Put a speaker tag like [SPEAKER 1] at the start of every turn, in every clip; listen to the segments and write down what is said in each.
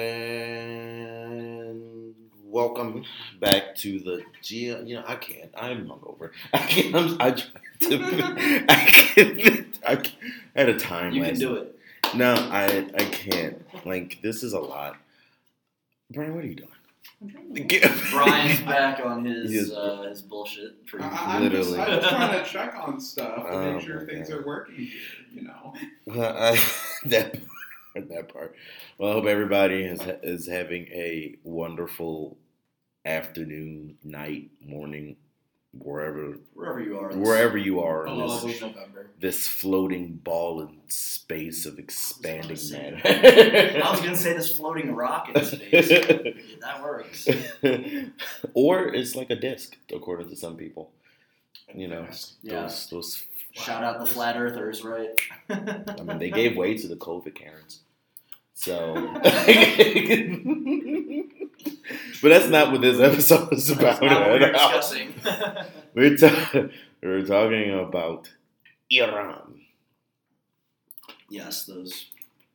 [SPEAKER 1] And welcome back to the G. You know, I can't. I'm hungover. I can't. I'm, I tried to. I can't. I, can't, I had a time.
[SPEAKER 2] You
[SPEAKER 1] last
[SPEAKER 2] can do it.
[SPEAKER 1] No, I. I can't. Like this is a lot. Brian, what are you doing? Get-
[SPEAKER 2] Brian's back on his
[SPEAKER 1] Yes.
[SPEAKER 2] uh, his bullshit. For
[SPEAKER 3] I, I'm, just, I'm trying to check on stuff to
[SPEAKER 1] Oh
[SPEAKER 3] make sure things
[SPEAKER 1] God.
[SPEAKER 3] are working here. You know.
[SPEAKER 1] Well, I, that part, that part. Well, I hope everybody is is having a wonderful afternoon, night, morning, wherever
[SPEAKER 2] wherever you are.
[SPEAKER 1] wherever you are in this,
[SPEAKER 2] November.
[SPEAKER 1] this floating ball in space of expanding matter.
[SPEAKER 2] I was gonna say this floating rock in space. that works.
[SPEAKER 1] or it's like a disc, according to some people. You know,
[SPEAKER 2] Yeah.
[SPEAKER 1] those those.
[SPEAKER 2] Shout out the flat earthers, right?
[SPEAKER 1] I mean, they gave way to the COVID Karens. So, but that's not what this episode is
[SPEAKER 2] That's
[SPEAKER 1] about.
[SPEAKER 2] not what we're discussing.
[SPEAKER 1] We're, ta- we're talking about Iran.
[SPEAKER 2] yes, those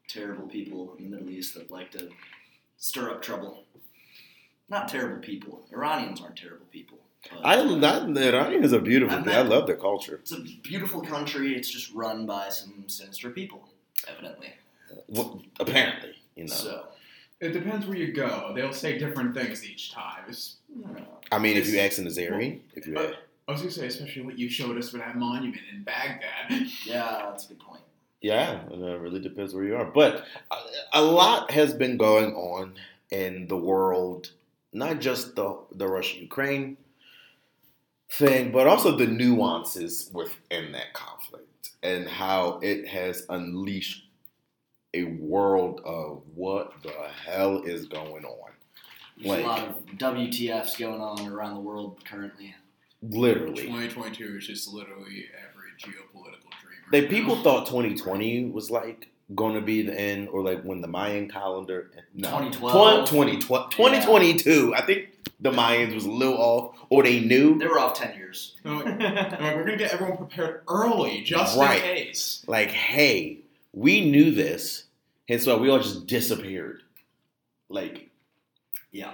[SPEAKER 2] terrible people in the Middle East that like to stir up trouble. Not terrible people. Iranians aren't terrible people. But-
[SPEAKER 1] I not the Iranians are beautiful.
[SPEAKER 2] I've
[SPEAKER 1] I love their culture.
[SPEAKER 2] It's a beautiful country. It's just run by some sinister people, evidently.
[SPEAKER 1] Well, apparently, you know.
[SPEAKER 2] So,
[SPEAKER 3] It depends where you go. They'll say different things each time. It's,
[SPEAKER 1] I mean, if you ask in Azeri, if you
[SPEAKER 3] Uh,
[SPEAKER 1] ask,
[SPEAKER 3] I was gonna say, especially what you showed us for that monument in Baghdad.
[SPEAKER 2] yeah, that's a good point.
[SPEAKER 1] yeah, and it really depends where you are. But a, a lot has been going on in the world, not just the the Russia Ukraine thing, but also the nuances within that conflict and how it has unleashed a world of what the hell is going on.
[SPEAKER 2] There's
[SPEAKER 1] Like-
[SPEAKER 2] a lot of WTFs going on around the world currently.
[SPEAKER 1] Literally.
[SPEAKER 3] 2022 is just literally every geopolitical dream.
[SPEAKER 1] They
[SPEAKER 3] right
[SPEAKER 1] people
[SPEAKER 3] now.
[SPEAKER 1] thought 2020 was like going to be the end, or like when the Mayan calendar. No,
[SPEAKER 2] 2012.
[SPEAKER 1] 2012 2022. I think the Mayans was a little off, or they knew.
[SPEAKER 2] They were off 10 years.
[SPEAKER 3] Like, we're gonna get everyone prepared early, just
[SPEAKER 1] Right.
[SPEAKER 3] in case.
[SPEAKER 1] Like, hey, we knew this, and so we all just disappeared. Like,
[SPEAKER 2] yeah.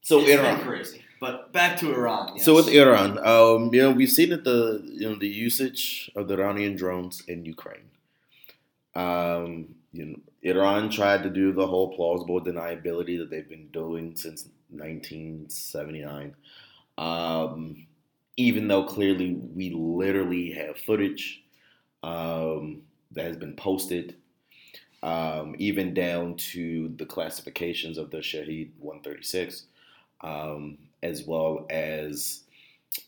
[SPEAKER 1] so
[SPEAKER 2] it's
[SPEAKER 1] Iran.
[SPEAKER 2] crazy. But back to Iran. Yes.
[SPEAKER 1] So with Iran, um, you know, we've seen that the you know the usage of the Iranian drones in Ukraine. Um, you know, Iran tried to do the whole plausible deniability that they've been doing since 1979. Um, even though clearly we literally have footage um, that has been posted, um, even down to the classifications of the Shahed 136 um, as well as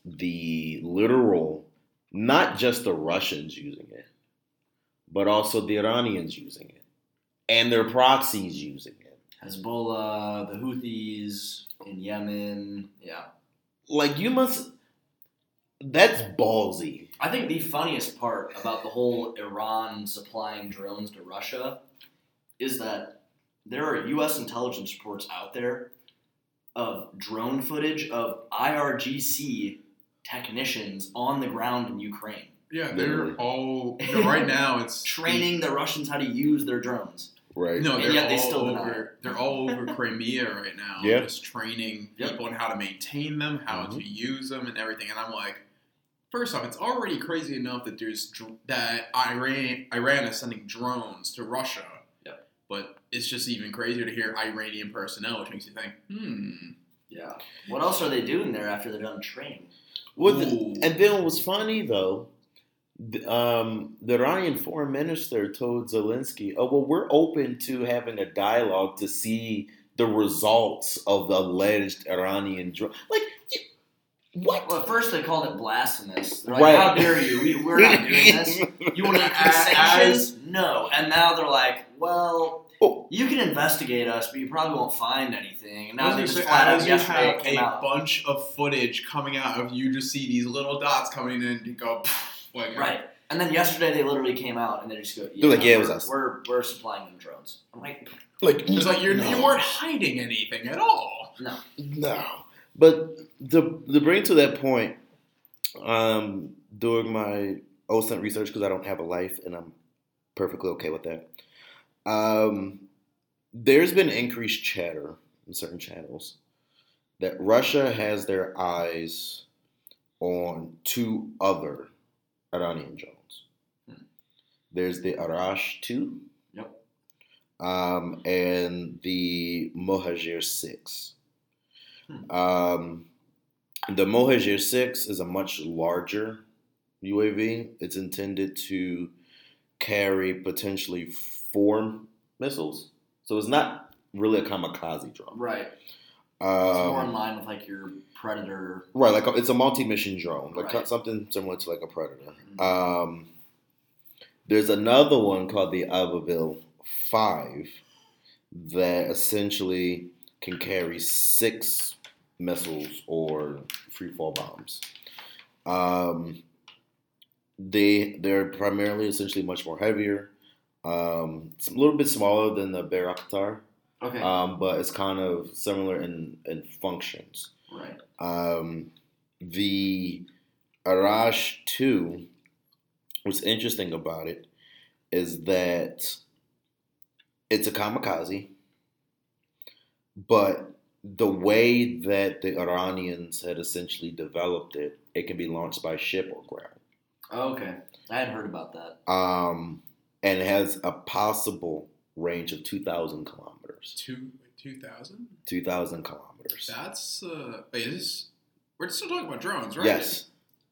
[SPEAKER 1] the literal, not just the Russians using it, but also the Iranians using it, and their proxies using it.
[SPEAKER 2] Hezbollah, the Houthis in Yemen. Yeah.
[SPEAKER 1] Like you must, that's ballsy.
[SPEAKER 2] I think the funniest part about the whole Iran supplying drones to Russia is that there are U.S. intelligence reports out there of drone footage of IRGC technicians on the ground in Ukraine
[SPEAKER 3] Yeah, they're all right now. It's
[SPEAKER 2] training the Russians how to use their drones.
[SPEAKER 1] Right.
[SPEAKER 3] No,
[SPEAKER 2] And
[SPEAKER 3] they're
[SPEAKER 2] yet they
[SPEAKER 3] all
[SPEAKER 2] still deny
[SPEAKER 3] over. They're all over Crimea right now.
[SPEAKER 1] Yeah.
[SPEAKER 3] just training
[SPEAKER 2] Yep.
[SPEAKER 3] people on how to maintain them, how
[SPEAKER 1] Mhm.
[SPEAKER 3] to use them, and everything. And I'm like, first off, it's already crazy enough that there's dr- that Iran Iran is sending drones to Russia.
[SPEAKER 2] Yep.
[SPEAKER 3] But it's just even crazier to hear Iranian personnel, which makes you think, hmm.
[SPEAKER 2] Yeah. What else are they doing there after they're done training?
[SPEAKER 1] Well, the- and then what was funny though, the, um, the Iranian foreign minister told Zelensky, "Oh well, we're open to having a dialogue to see the results of the alleged Iranian drone." Like, you, what?
[SPEAKER 2] Well, at first they called it blasphemous. They're like,
[SPEAKER 1] Right.
[SPEAKER 2] "How dare you? We, we're not doing this. You want to increase sanctions? No." And now they're like, "Well,
[SPEAKER 1] Oh.
[SPEAKER 2] you can investigate us, but you probably won't find anything." And
[SPEAKER 3] I
[SPEAKER 2] now
[SPEAKER 3] was
[SPEAKER 2] they just
[SPEAKER 3] say,
[SPEAKER 2] flat out
[SPEAKER 3] as you
[SPEAKER 2] yesterday
[SPEAKER 3] have a
[SPEAKER 2] out.
[SPEAKER 3] bunch of footage coming out of you just see these little dots coming in to go like
[SPEAKER 2] Right. And then yesterday they literally came out and they just go,
[SPEAKER 1] They're like, "Yeah, it was
[SPEAKER 2] we're,
[SPEAKER 1] us."
[SPEAKER 2] We're, we're supplying them drones." I'm like,
[SPEAKER 1] Like,
[SPEAKER 3] It's like you're,
[SPEAKER 1] no.
[SPEAKER 3] you weren't hiding anything at all.
[SPEAKER 2] no.
[SPEAKER 1] No, but to to bring to that point, um, doing my OSINT research because I don't have a life and I'm perfectly okay with that. Um, there's been increased chatter in certain channels that Russia has their eyes on two other Iranian drones.
[SPEAKER 2] Hmm.
[SPEAKER 1] There's the Arash 2
[SPEAKER 2] Yep.
[SPEAKER 1] um, and the Mohajer 6.
[SPEAKER 2] Hmm.
[SPEAKER 1] Um, the Mohajer 6 is a much larger UAV. It's intended to carry potentially four missiles. So it's not really a kamikaze drone.
[SPEAKER 2] Right.
[SPEAKER 1] Um,
[SPEAKER 2] It's more in line with like your Predator.
[SPEAKER 1] Right, like a, it's a multi-mission drone, like
[SPEAKER 2] Right.
[SPEAKER 1] something similar to like a Predator.
[SPEAKER 2] Mhm.
[SPEAKER 1] Um, there's another one called the Ababil Five that essentially can carry six missiles or free fall bombs. Um, they they're primarily essentially much more heavier. Um, it's a little bit smaller than the Bayraktar,
[SPEAKER 2] Okay.
[SPEAKER 1] um, but it's kind of similar in, in functions.
[SPEAKER 2] right.
[SPEAKER 1] Um, the Arash 2, what's interesting about it is that it's a kamikaze, but the way that the Iranians had essentially developed it, it can be launched by ship or ground.
[SPEAKER 2] Okay. I hadn't heard about that.
[SPEAKER 1] Um, and it has a possible range of 2,000 kilometers.
[SPEAKER 3] Two two thousand.
[SPEAKER 1] 2,000 kilometers.
[SPEAKER 3] That's uh. Wait, is this? We're still talking about drones, right?
[SPEAKER 1] Yes.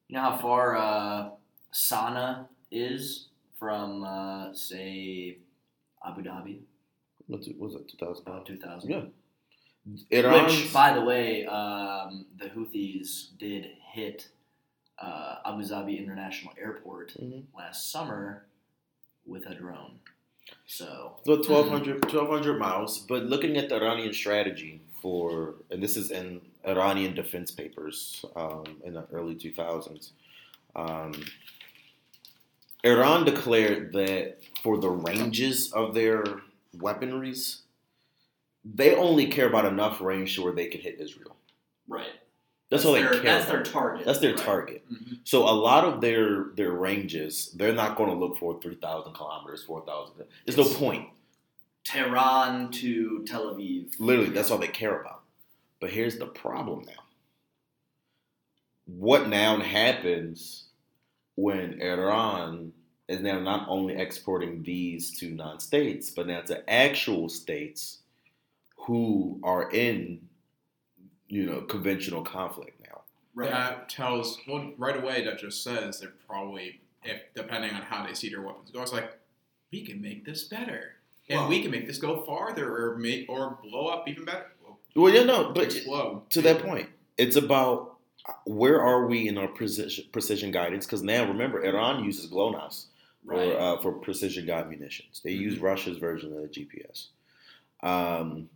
[SPEAKER 2] You know how far uh, Sana is from, uh, say, Abu Dhabi?
[SPEAKER 1] What's it, was it 2,000
[SPEAKER 2] About 2,000.
[SPEAKER 1] Yeah. Iran's,
[SPEAKER 2] Which, by the way, um, the Houthis did hit uh, Abu Dhabi International Airport
[SPEAKER 1] Mhm.
[SPEAKER 2] last summer with a drone. So,
[SPEAKER 1] So 1,200, 1,200 miles. But looking at the Iranian strategy for, and this is in Iranian defense papers um, in the early 2000s, um, Iran declared that for the ranges of their weaponries, they only care about enough range to where they can hit Israel.
[SPEAKER 2] right.
[SPEAKER 1] That's, all they
[SPEAKER 2] their,
[SPEAKER 1] care
[SPEAKER 2] That's
[SPEAKER 1] about.
[SPEAKER 2] their target.
[SPEAKER 1] That's their
[SPEAKER 2] Right.
[SPEAKER 1] target.
[SPEAKER 3] Mhm.
[SPEAKER 1] So a lot of their their ranges, they're not going to look for three thousand kilometers, four thousand. There's no point.
[SPEAKER 2] Tehran to Tel Aviv.
[SPEAKER 1] Literally, that's all they care about. But here's the problem now. What now happens when Iran is now not only exporting these to non-states, but now to actual states who are in, you know, conventional conflict now.
[SPEAKER 2] Right.
[SPEAKER 3] That tells well right away. That just says they're probably if depending on how they see their weapons go. It's like we can make this better, and
[SPEAKER 2] Well-
[SPEAKER 3] we can make this go farther or make or blow up even better. Well,
[SPEAKER 1] Well, yeah, no, but
[SPEAKER 3] explode
[SPEAKER 1] to that point, it's about where are we in our precision, precision guidance? Because now, remember, Iran uses GLONASS
[SPEAKER 2] right.
[SPEAKER 1] for, uh, for precision guide munitions. They use Russia's version of the GPS. Um,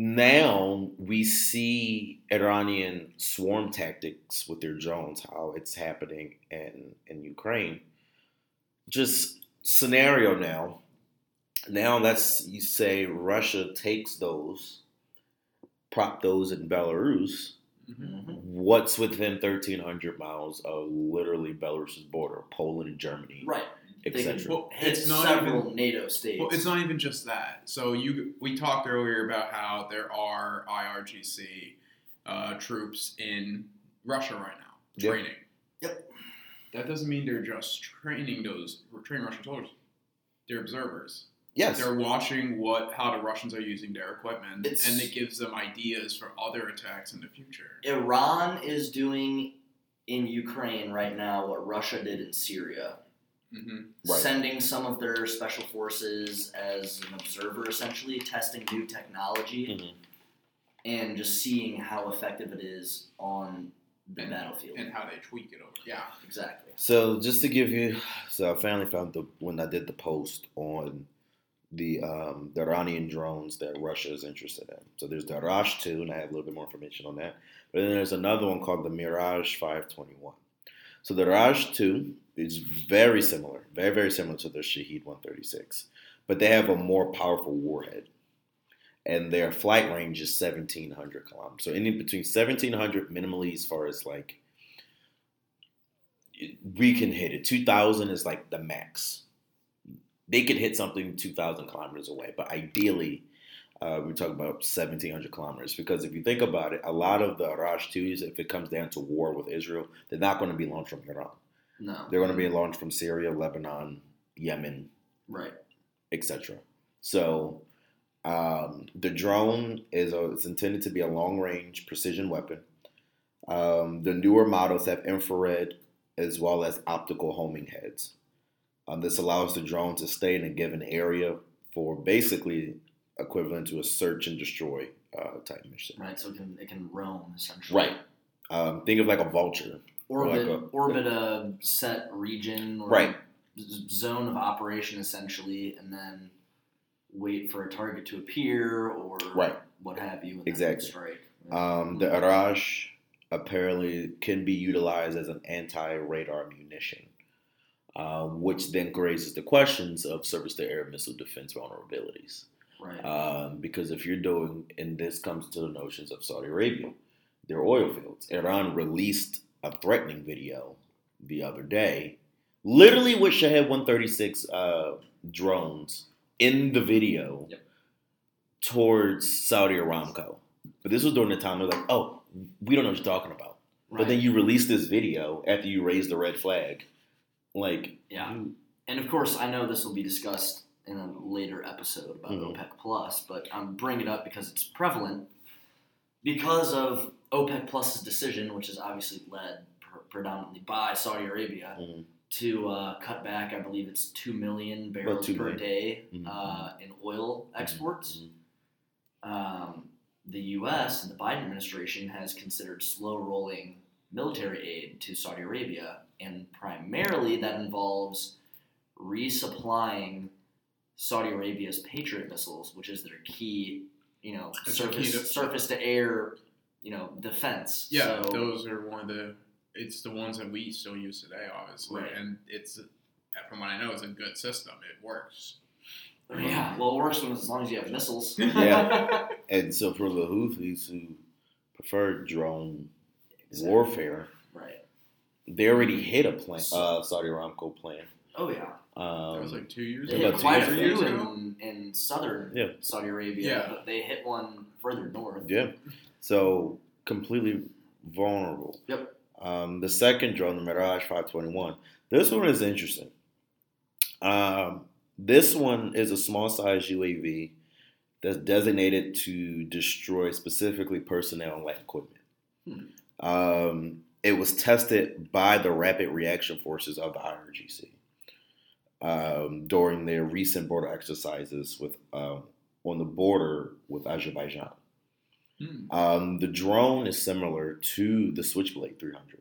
[SPEAKER 1] now we see Iranian swarm tactics with their drones, how it's happening in, in Ukraine. Just scenario now. Now let's you say Russia takes those, prop those in Belarus.
[SPEAKER 3] Mhm.
[SPEAKER 2] Mhm.
[SPEAKER 1] What's within 1,300 miles of literally Belarus's border, Poland and Germany,
[SPEAKER 2] Right. They can
[SPEAKER 1] etc.
[SPEAKER 3] Well,
[SPEAKER 2] hit
[SPEAKER 3] it's not
[SPEAKER 2] several
[SPEAKER 3] even-
[SPEAKER 2] NATO states.
[SPEAKER 3] Well, it's not even just that. So you, we talked earlier about how there are IRGC uh, troops in Russia right now
[SPEAKER 1] Yep.
[SPEAKER 3] training.
[SPEAKER 2] Yep.
[SPEAKER 3] That doesn't mean they're just training those training Russian soldiers. They're observers.
[SPEAKER 1] Yes,
[SPEAKER 3] They're watching what how the Russians are using their equipment,
[SPEAKER 2] It's-
[SPEAKER 3] and it gives them ideas for other attacks in the future.
[SPEAKER 2] Iran is doing in Ukraine right now what Russia did in Syria.
[SPEAKER 3] Hmm
[SPEAKER 1] Right.
[SPEAKER 2] Sending some of their special forces as an observer, essentially, testing new technology
[SPEAKER 1] Mhm.
[SPEAKER 2] and just seeing how effective it is on the
[SPEAKER 3] And-
[SPEAKER 2] battlefield.
[SPEAKER 3] And how they tweak it over. Yeah.
[SPEAKER 2] exactly.
[SPEAKER 1] So just to give you, so I finally found the when I did the post on the um, the Iranian drones that Russia is interested in. So there's the Arash two, and I have a little bit more information on that. But then there's another one called the Meraj 521. So the Arash 2 is very similar, very very similar to the Shahed 136, but they have a more powerful warhead. And their flight range is 1,700 kilometers. So anything between 1,700 minimally as far as like we can hit it. 2000 is like the max. they could hit something 2,000 kilometers away, but ideally, uh, we're talking about 1,700 kilometers. Because if you think about it, a lot of the Arash 2s, if it comes down to war with Israel, they're not going to be launched from Iran.
[SPEAKER 2] No.
[SPEAKER 1] They're going to be launched from Syria, Lebanon, Yemen,
[SPEAKER 2] Right.
[SPEAKER 1] etc. So um, the drone is a, it's intended to be a long range precision weapon. Um, the newer models have infrared as well as optical homing heads. Um, this allows the drone to stay in a given area for basically equivalent to a search and destroy uh, type mission.
[SPEAKER 2] Right. So it can it can roam essentially.
[SPEAKER 1] Right. Um, think of like a vulture.
[SPEAKER 2] Orbit
[SPEAKER 1] like a-
[SPEAKER 2] orbit a set region or
[SPEAKER 1] Right.
[SPEAKER 2] zone of operation essentially, and then wait for a target to appear or
[SPEAKER 1] Right.
[SPEAKER 2] what have you.
[SPEAKER 1] Exactly.
[SPEAKER 2] Strike.
[SPEAKER 1] Um, the Arash apparently can be utilized as an anti-radar munition, um, which then raises the questions of surface-to-air missile defense vulnerabilities.
[SPEAKER 2] Right.
[SPEAKER 1] Um, because if you're doing, and this comes to the notions of Saudi Arabia, their oil fields. Iran released a threatening video the other day, literally with Shahed 136 uh, drones in the video
[SPEAKER 2] Yep.
[SPEAKER 1] towards Saudi Aramco. But this was during the time they're like, oh, we don't know what you're talking about.
[SPEAKER 2] right.
[SPEAKER 1] But then you release this video after you raise the red flag. Like,
[SPEAKER 2] Yeah. And of course, I know this will be discussed in a later episode about
[SPEAKER 1] Mhm.
[SPEAKER 2] OPEC Plus, but I'm bringing it up because it's prevalent because of OPEC Plus's decision, which is obviously led pr- predominantly by Saudi Arabia,
[SPEAKER 1] Mhm.
[SPEAKER 2] to uh, cut back. I believe it's two million barrels
[SPEAKER 1] 2
[SPEAKER 2] per
[SPEAKER 1] million.
[SPEAKER 2] day
[SPEAKER 1] Mhm.
[SPEAKER 2] uh, in oil exports.
[SPEAKER 1] Mhm.
[SPEAKER 2] Um, the U.S. and the Biden administration has considered slow rolling military aid to Saudi Arabia, and primarily that involves resupplying Saudi Arabia's Patriot missiles, which is their key, you know,
[SPEAKER 3] It's
[SPEAKER 2] surface
[SPEAKER 3] to-
[SPEAKER 2] surface to air, you know, defense.
[SPEAKER 3] Yeah,
[SPEAKER 2] so,
[SPEAKER 3] those are one of the. It's the ones that we still use today, obviously,
[SPEAKER 2] Right.
[SPEAKER 3] and it's from what I know, it's a good system. It works.
[SPEAKER 2] yeah. Well, it works when, as long as you have missiles.
[SPEAKER 1] Yeah. And so for the Houthis who prefer drone
[SPEAKER 2] Exactly.
[SPEAKER 1] warfare,
[SPEAKER 2] right.
[SPEAKER 1] they already hit a plan, uh, Saudi Aramco plan.
[SPEAKER 2] Oh yeah.
[SPEAKER 1] Um,
[SPEAKER 3] that was like two years
[SPEAKER 2] They
[SPEAKER 1] Yeah,
[SPEAKER 2] hit
[SPEAKER 3] ago.
[SPEAKER 1] two
[SPEAKER 2] quite a few in, in southern
[SPEAKER 1] Yeah.
[SPEAKER 2] Saudi Arabia,
[SPEAKER 3] Yeah.
[SPEAKER 2] but they hit one further north.
[SPEAKER 1] yeah, so completely vulnerable.
[SPEAKER 2] Yep.
[SPEAKER 1] Um, the second drone, the Meraj 521, this one is interesting. Um, this one is a small size UAV that's designated to destroy specifically personnel and light equipment.
[SPEAKER 2] Hmm.
[SPEAKER 1] Um, it was tested by the Rapid Reaction Forces of the IRGC um, during their recent border exercises with um, on the border with Azerbaijan.
[SPEAKER 3] Hmm.
[SPEAKER 1] Um, the drone is similar to the Switchblade 300.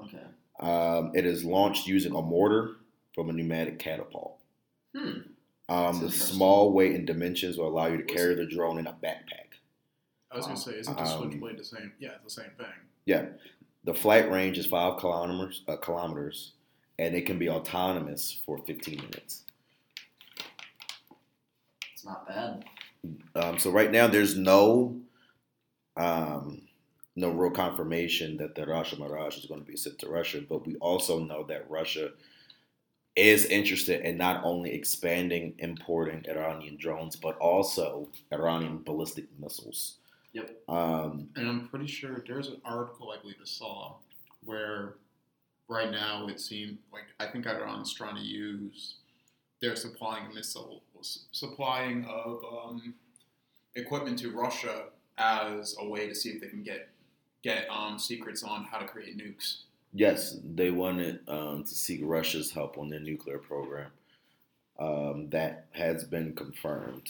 [SPEAKER 2] Okay.
[SPEAKER 1] Um, it is launched using a mortar from a pneumatic catapult.
[SPEAKER 2] Hmm.
[SPEAKER 1] Um, the small weight and dimensions will allow you to carry the drone in a backpack.
[SPEAKER 3] I was gonna say, isn't the Switchblade the same? Yeah, it's the same thing.
[SPEAKER 1] Yeah, the flight range is five kilometers, uh, kilometers, and it can be autonomous for 15 minutes.
[SPEAKER 2] It's not bad.
[SPEAKER 1] Um, so right now, there's no, um, no real confirmation that the Russia Meraj is going to be sent to Russia, but we also know that Russia is interested in not only expanding importing Iranian drones, but also Iranian ballistic missiles.
[SPEAKER 2] Yep.
[SPEAKER 1] Um,
[SPEAKER 3] And I'm pretty sure there's an article I believe I saw where right now it seems like I think Iran's trying to use they're supplying missile supplying of um, equipment to Russia as a way to see if they can get get um, secrets on how to create nukes.
[SPEAKER 1] yes, they wanted um, to seek Russia's help on their nuclear program. Um, that has been confirmed.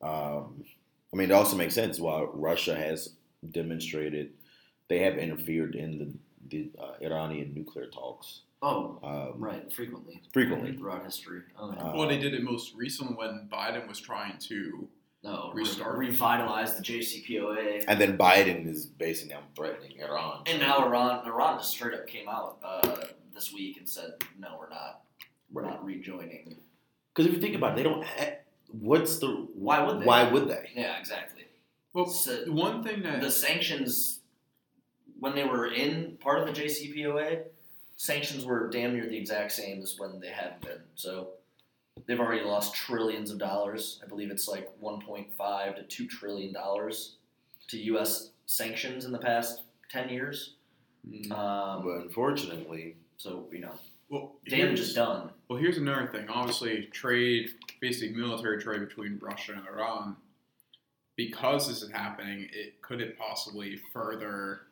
[SPEAKER 1] Um, I mean, it also makes sense. While Russia has demonstrated they have interfered in the, the uh, Iranian nuclear talks
[SPEAKER 2] Oh,
[SPEAKER 1] um,
[SPEAKER 2] right. Frequently.
[SPEAKER 1] frequently.
[SPEAKER 2] Throughout history. Oh.
[SPEAKER 1] Uh,
[SPEAKER 3] well, they did it most recently when Biden was trying to.
[SPEAKER 2] no. re-
[SPEAKER 3] restart.
[SPEAKER 2] Revitalize the JCPOA.
[SPEAKER 1] And then Biden is basically now threatening Iran.
[SPEAKER 2] And now Iran, Iran just straight up came out uh, this week and said, "No, we're not. We're
[SPEAKER 1] right?
[SPEAKER 2] not rejoining."
[SPEAKER 1] Because if you think about it, they don't. Ha- what's the
[SPEAKER 2] Why would they?
[SPEAKER 1] Why would they?
[SPEAKER 2] Yeah, exactly.
[SPEAKER 3] Well,
[SPEAKER 2] So-
[SPEAKER 3] one thing that
[SPEAKER 2] the sanctions when they were in part of the JCPOA, sanctions were damn near the exact same as when they haven't been. So they've already lost trillions of dollars. I believe it's like 1.5 to 2 trillion dollars to U.S. sanctions in the past 10 years.
[SPEAKER 3] Mm.
[SPEAKER 2] Um,
[SPEAKER 1] But unfortunately,
[SPEAKER 2] so you know,
[SPEAKER 3] Well,
[SPEAKER 2] damage is done.
[SPEAKER 3] Well, here's another thing. Obviously, trade, basic military trade between Russia and Iran, because this is happening, it could it possibly further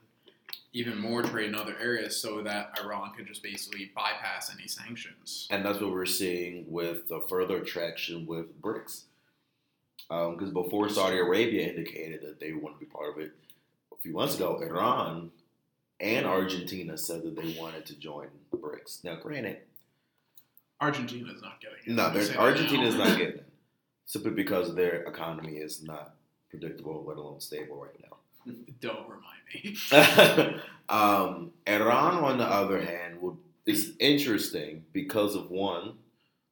[SPEAKER 3] even more trade in other areas so that Iran could just basically bypass any sanctions.
[SPEAKER 1] and that's what we're seeing with the further traction with BRICS. Um, because before Saudi Arabia indicated that they want to be part of it, a few months ago, Iran and Argentina said that they wanted to join the BRICS. Now, granted,
[SPEAKER 3] Argentina's not getting it.
[SPEAKER 1] no,
[SPEAKER 3] Let me
[SPEAKER 1] there's,
[SPEAKER 3] say that
[SPEAKER 1] Argentina is not getting it simply because their economy is not predictable, let alone stable right now.
[SPEAKER 3] Don't remind me.
[SPEAKER 1] um, Iran, on the other hand, is interesting because of one,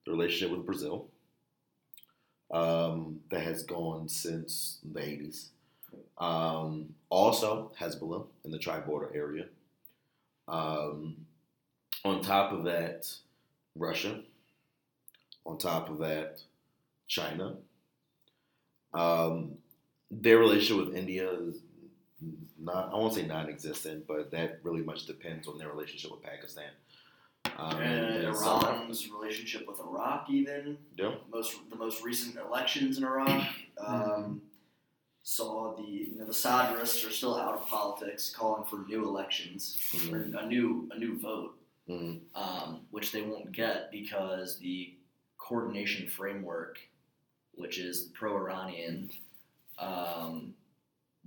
[SPEAKER 1] the relationship with Brazil, um, that has gone since the eighties. Um, also, Hezbollah in the tri-border area. Um, on top of that, Russia. On top of that, China. Um, their relationship with India is not I won't say non-existent, but that really much depends on their relationship with Pakistan. Um,
[SPEAKER 2] and
[SPEAKER 1] and so-
[SPEAKER 2] Iran's relationship with Iraq, even
[SPEAKER 1] Yeah.
[SPEAKER 2] most the most recent elections in Iraq, um, saw the you know the Sadrists are still out of politics, calling for new elections
[SPEAKER 1] Mhm.
[SPEAKER 2] or a new a new vote,
[SPEAKER 1] Mhm.
[SPEAKER 2] um, which they won't get because the coordination framework, which is pro-Iranian, um,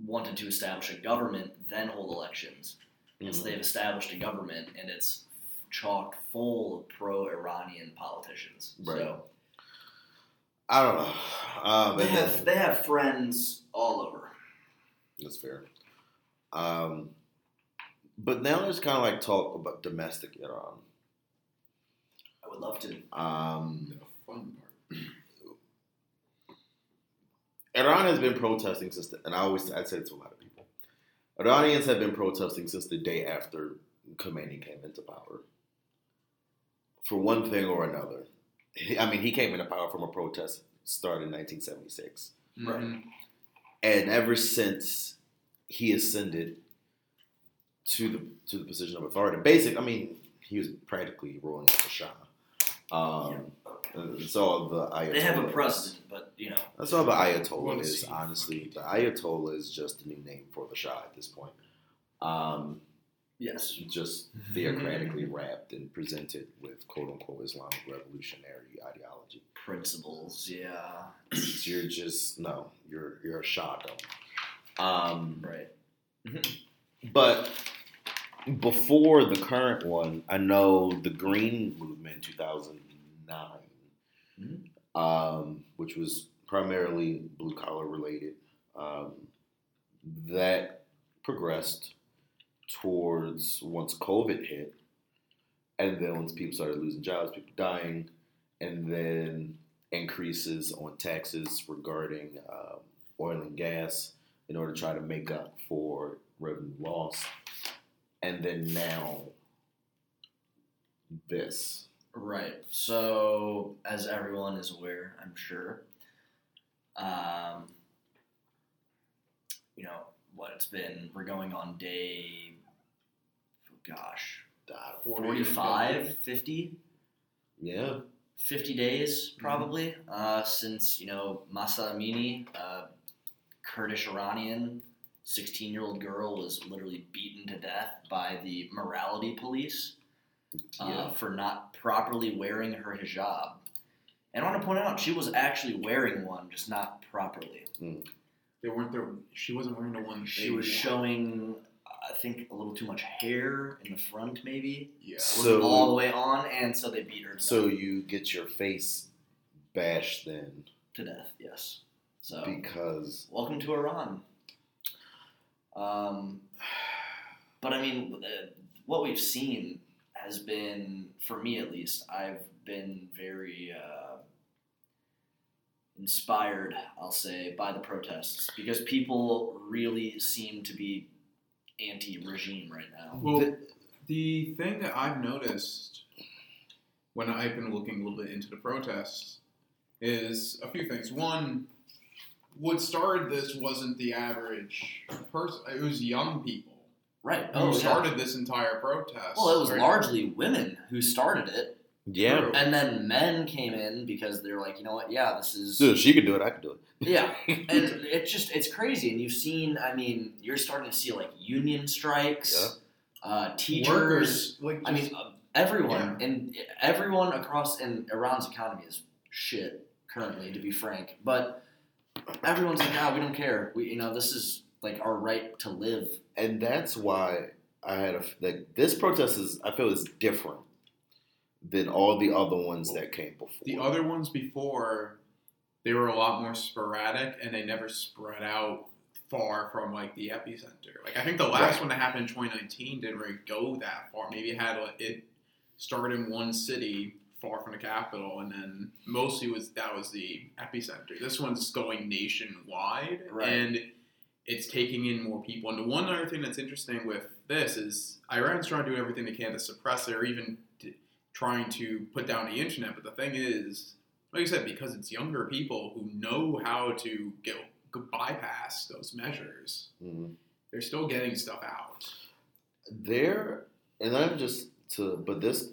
[SPEAKER 2] wanted to establish a government, then hold elections. And so
[SPEAKER 1] Mhm.
[SPEAKER 2] they've established a government, and it's chock full of pro-Iranian politicians.
[SPEAKER 1] Right.
[SPEAKER 2] So
[SPEAKER 1] I don't know. Um,
[SPEAKER 2] they have they have friends all over.
[SPEAKER 1] That's fair. Um, but now there's kind of like talk about domestic Iran.
[SPEAKER 2] I would love to.
[SPEAKER 1] Um,
[SPEAKER 3] The fun part.
[SPEAKER 1] Iran has been protesting since, the, and I always I say it to a lot of people. Iranians have been protesting since the day after Khomeini came into power. For one thing or another, I mean, he came into power from a protest started in 1976,
[SPEAKER 2] Right.
[SPEAKER 3] Mhm.
[SPEAKER 1] and ever since he ascended to the to the position of authority, basic. I mean, he was practically ruling as the Shah. Um, and all the Ayatollah.
[SPEAKER 2] They have a president, but you know,
[SPEAKER 1] That's all the Ayatollah
[SPEAKER 3] What
[SPEAKER 1] is,
[SPEAKER 3] is
[SPEAKER 1] honestly. The Ayatollah is just a new name for the Shah at this point. Um,
[SPEAKER 2] yes,
[SPEAKER 1] just theocratically wrapped and presented with quote unquote Islamic revolutionary ideology.
[SPEAKER 2] principles. Yeah,
[SPEAKER 1] You're just no, you're you're a Shah though. Um,
[SPEAKER 2] right.
[SPEAKER 1] but before the current one, I know the Green Movement in 2009,
[SPEAKER 2] Mhm.
[SPEAKER 1] um, which was primarily blue collar related, um, that progressed towards once COVID hit, and then once people started losing jobs, people dying, and then increases on taxes regarding um, oil and gas in order to try to make up for revenue loss. And then now, this.
[SPEAKER 2] Right. So, as everyone is aware, I'm sure, um, you know, what it's been, we're going on day, gosh,
[SPEAKER 1] uh,
[SPEAKER 2] 45, 50,
[SPEAKER 1] Yeah.
[SPEAKER 2] 50 days probably uh, since, you know, Mahsa Amini, uh, Kurdish Iranian, 16 year old girl, was literally beaten to death by the morality police uh,
[SPEAKER 1] Yeah.
[SPEAKER 2] for not properly wearing her hijab. And I want to point out, she was actually wearing one, just not properly.
[SPEAKER 3] They weren't there. She wasn't wearing the one.
[SPEAKER 2] She was
[SPEAKER 3] wanted.
[SPEAKER 2] showing, I think, a little too much hair in the front, maybe.
[SPEAKER 3] Yeah.
[SPEAKER 1] So-
[SPEAKER 2] wasn't all the way on, and so they beat her to,
[SPEAKER 1] So
[SPEAKER 2] death,
[SPEAKER 1] you get your face bashed then
[SPEAKER 2] to death. Yes. So
[SPEAKER 1] because
[SPEAKER 2] welcome to Iran. Um, but I mean, uh, what we've seen has been, for me at least, I've been very uh, inspired, I'll say, by the protests because people really seem to be anti-regime right now.
[SPEAKER 3] Well, the thing that I've noticed when I've been looking a little bit into the protests is a few things. One, what started this wasn't the average person; it was young people
[SPEAKER 2] Right.
[SPEAKER 3] who
[SPEAKER 2] Oh, yeah.
[SPEAKER 3] started this entire protest.
[SPEAKER 2] Well, it was
[SPEAKER 3] right?
[SPEAKER 2] largely women who started it,
[SPEAKER 1] Yeah.
[SPEAKER 3] True.
[SPEAKER 2] and then men came in because they're like, you know what? Yeah, this is
[SPEAKER 1] Dude, she could do it. I could do it.
[SPEAKER 2] yeah, and it's just it's crazy. And you've seen, I mean, you're starting to see like union strikes, uh, teachers.
[SPEAKER 3] Workers, like
[SPEAKER 2] I mean, uh, everyone and everyone across in Iran's economy is shit currently, to be frank. But everyone's like, ah, we don't care. We, you know, this is like our right to live.
[SPEAKER 1] And that's why I had a like this protest is I feel is different than all the other ones that came before.
[SPEAKER 3] the other ones before, they were a lot more sporadic and they never spread out far from like the epicenter. Like I think the last
[SPEAKER 1] Right.
[SPEAKER 3] one that happened in 2019 didn't really go that far. Maybe it had like, it started in one city far from the capital, and then mostly was that was the epicenter. This one's going nationwide,
[SPEAKER 2] Right.
[SPEAKER 3] and it's taking in more people. And the one other thing that's interesting with this is Iran's trying to do everything they can to suppress it, or even to, trying to put down the internet. But the thing is, like I said, because it's younger people who know how to get, bypass those measures,
[SPEAKER 1] Mhm.
[SPEAKER 3] they're still getting stuff out.
[SPEAKER 1] there and I'm just to but this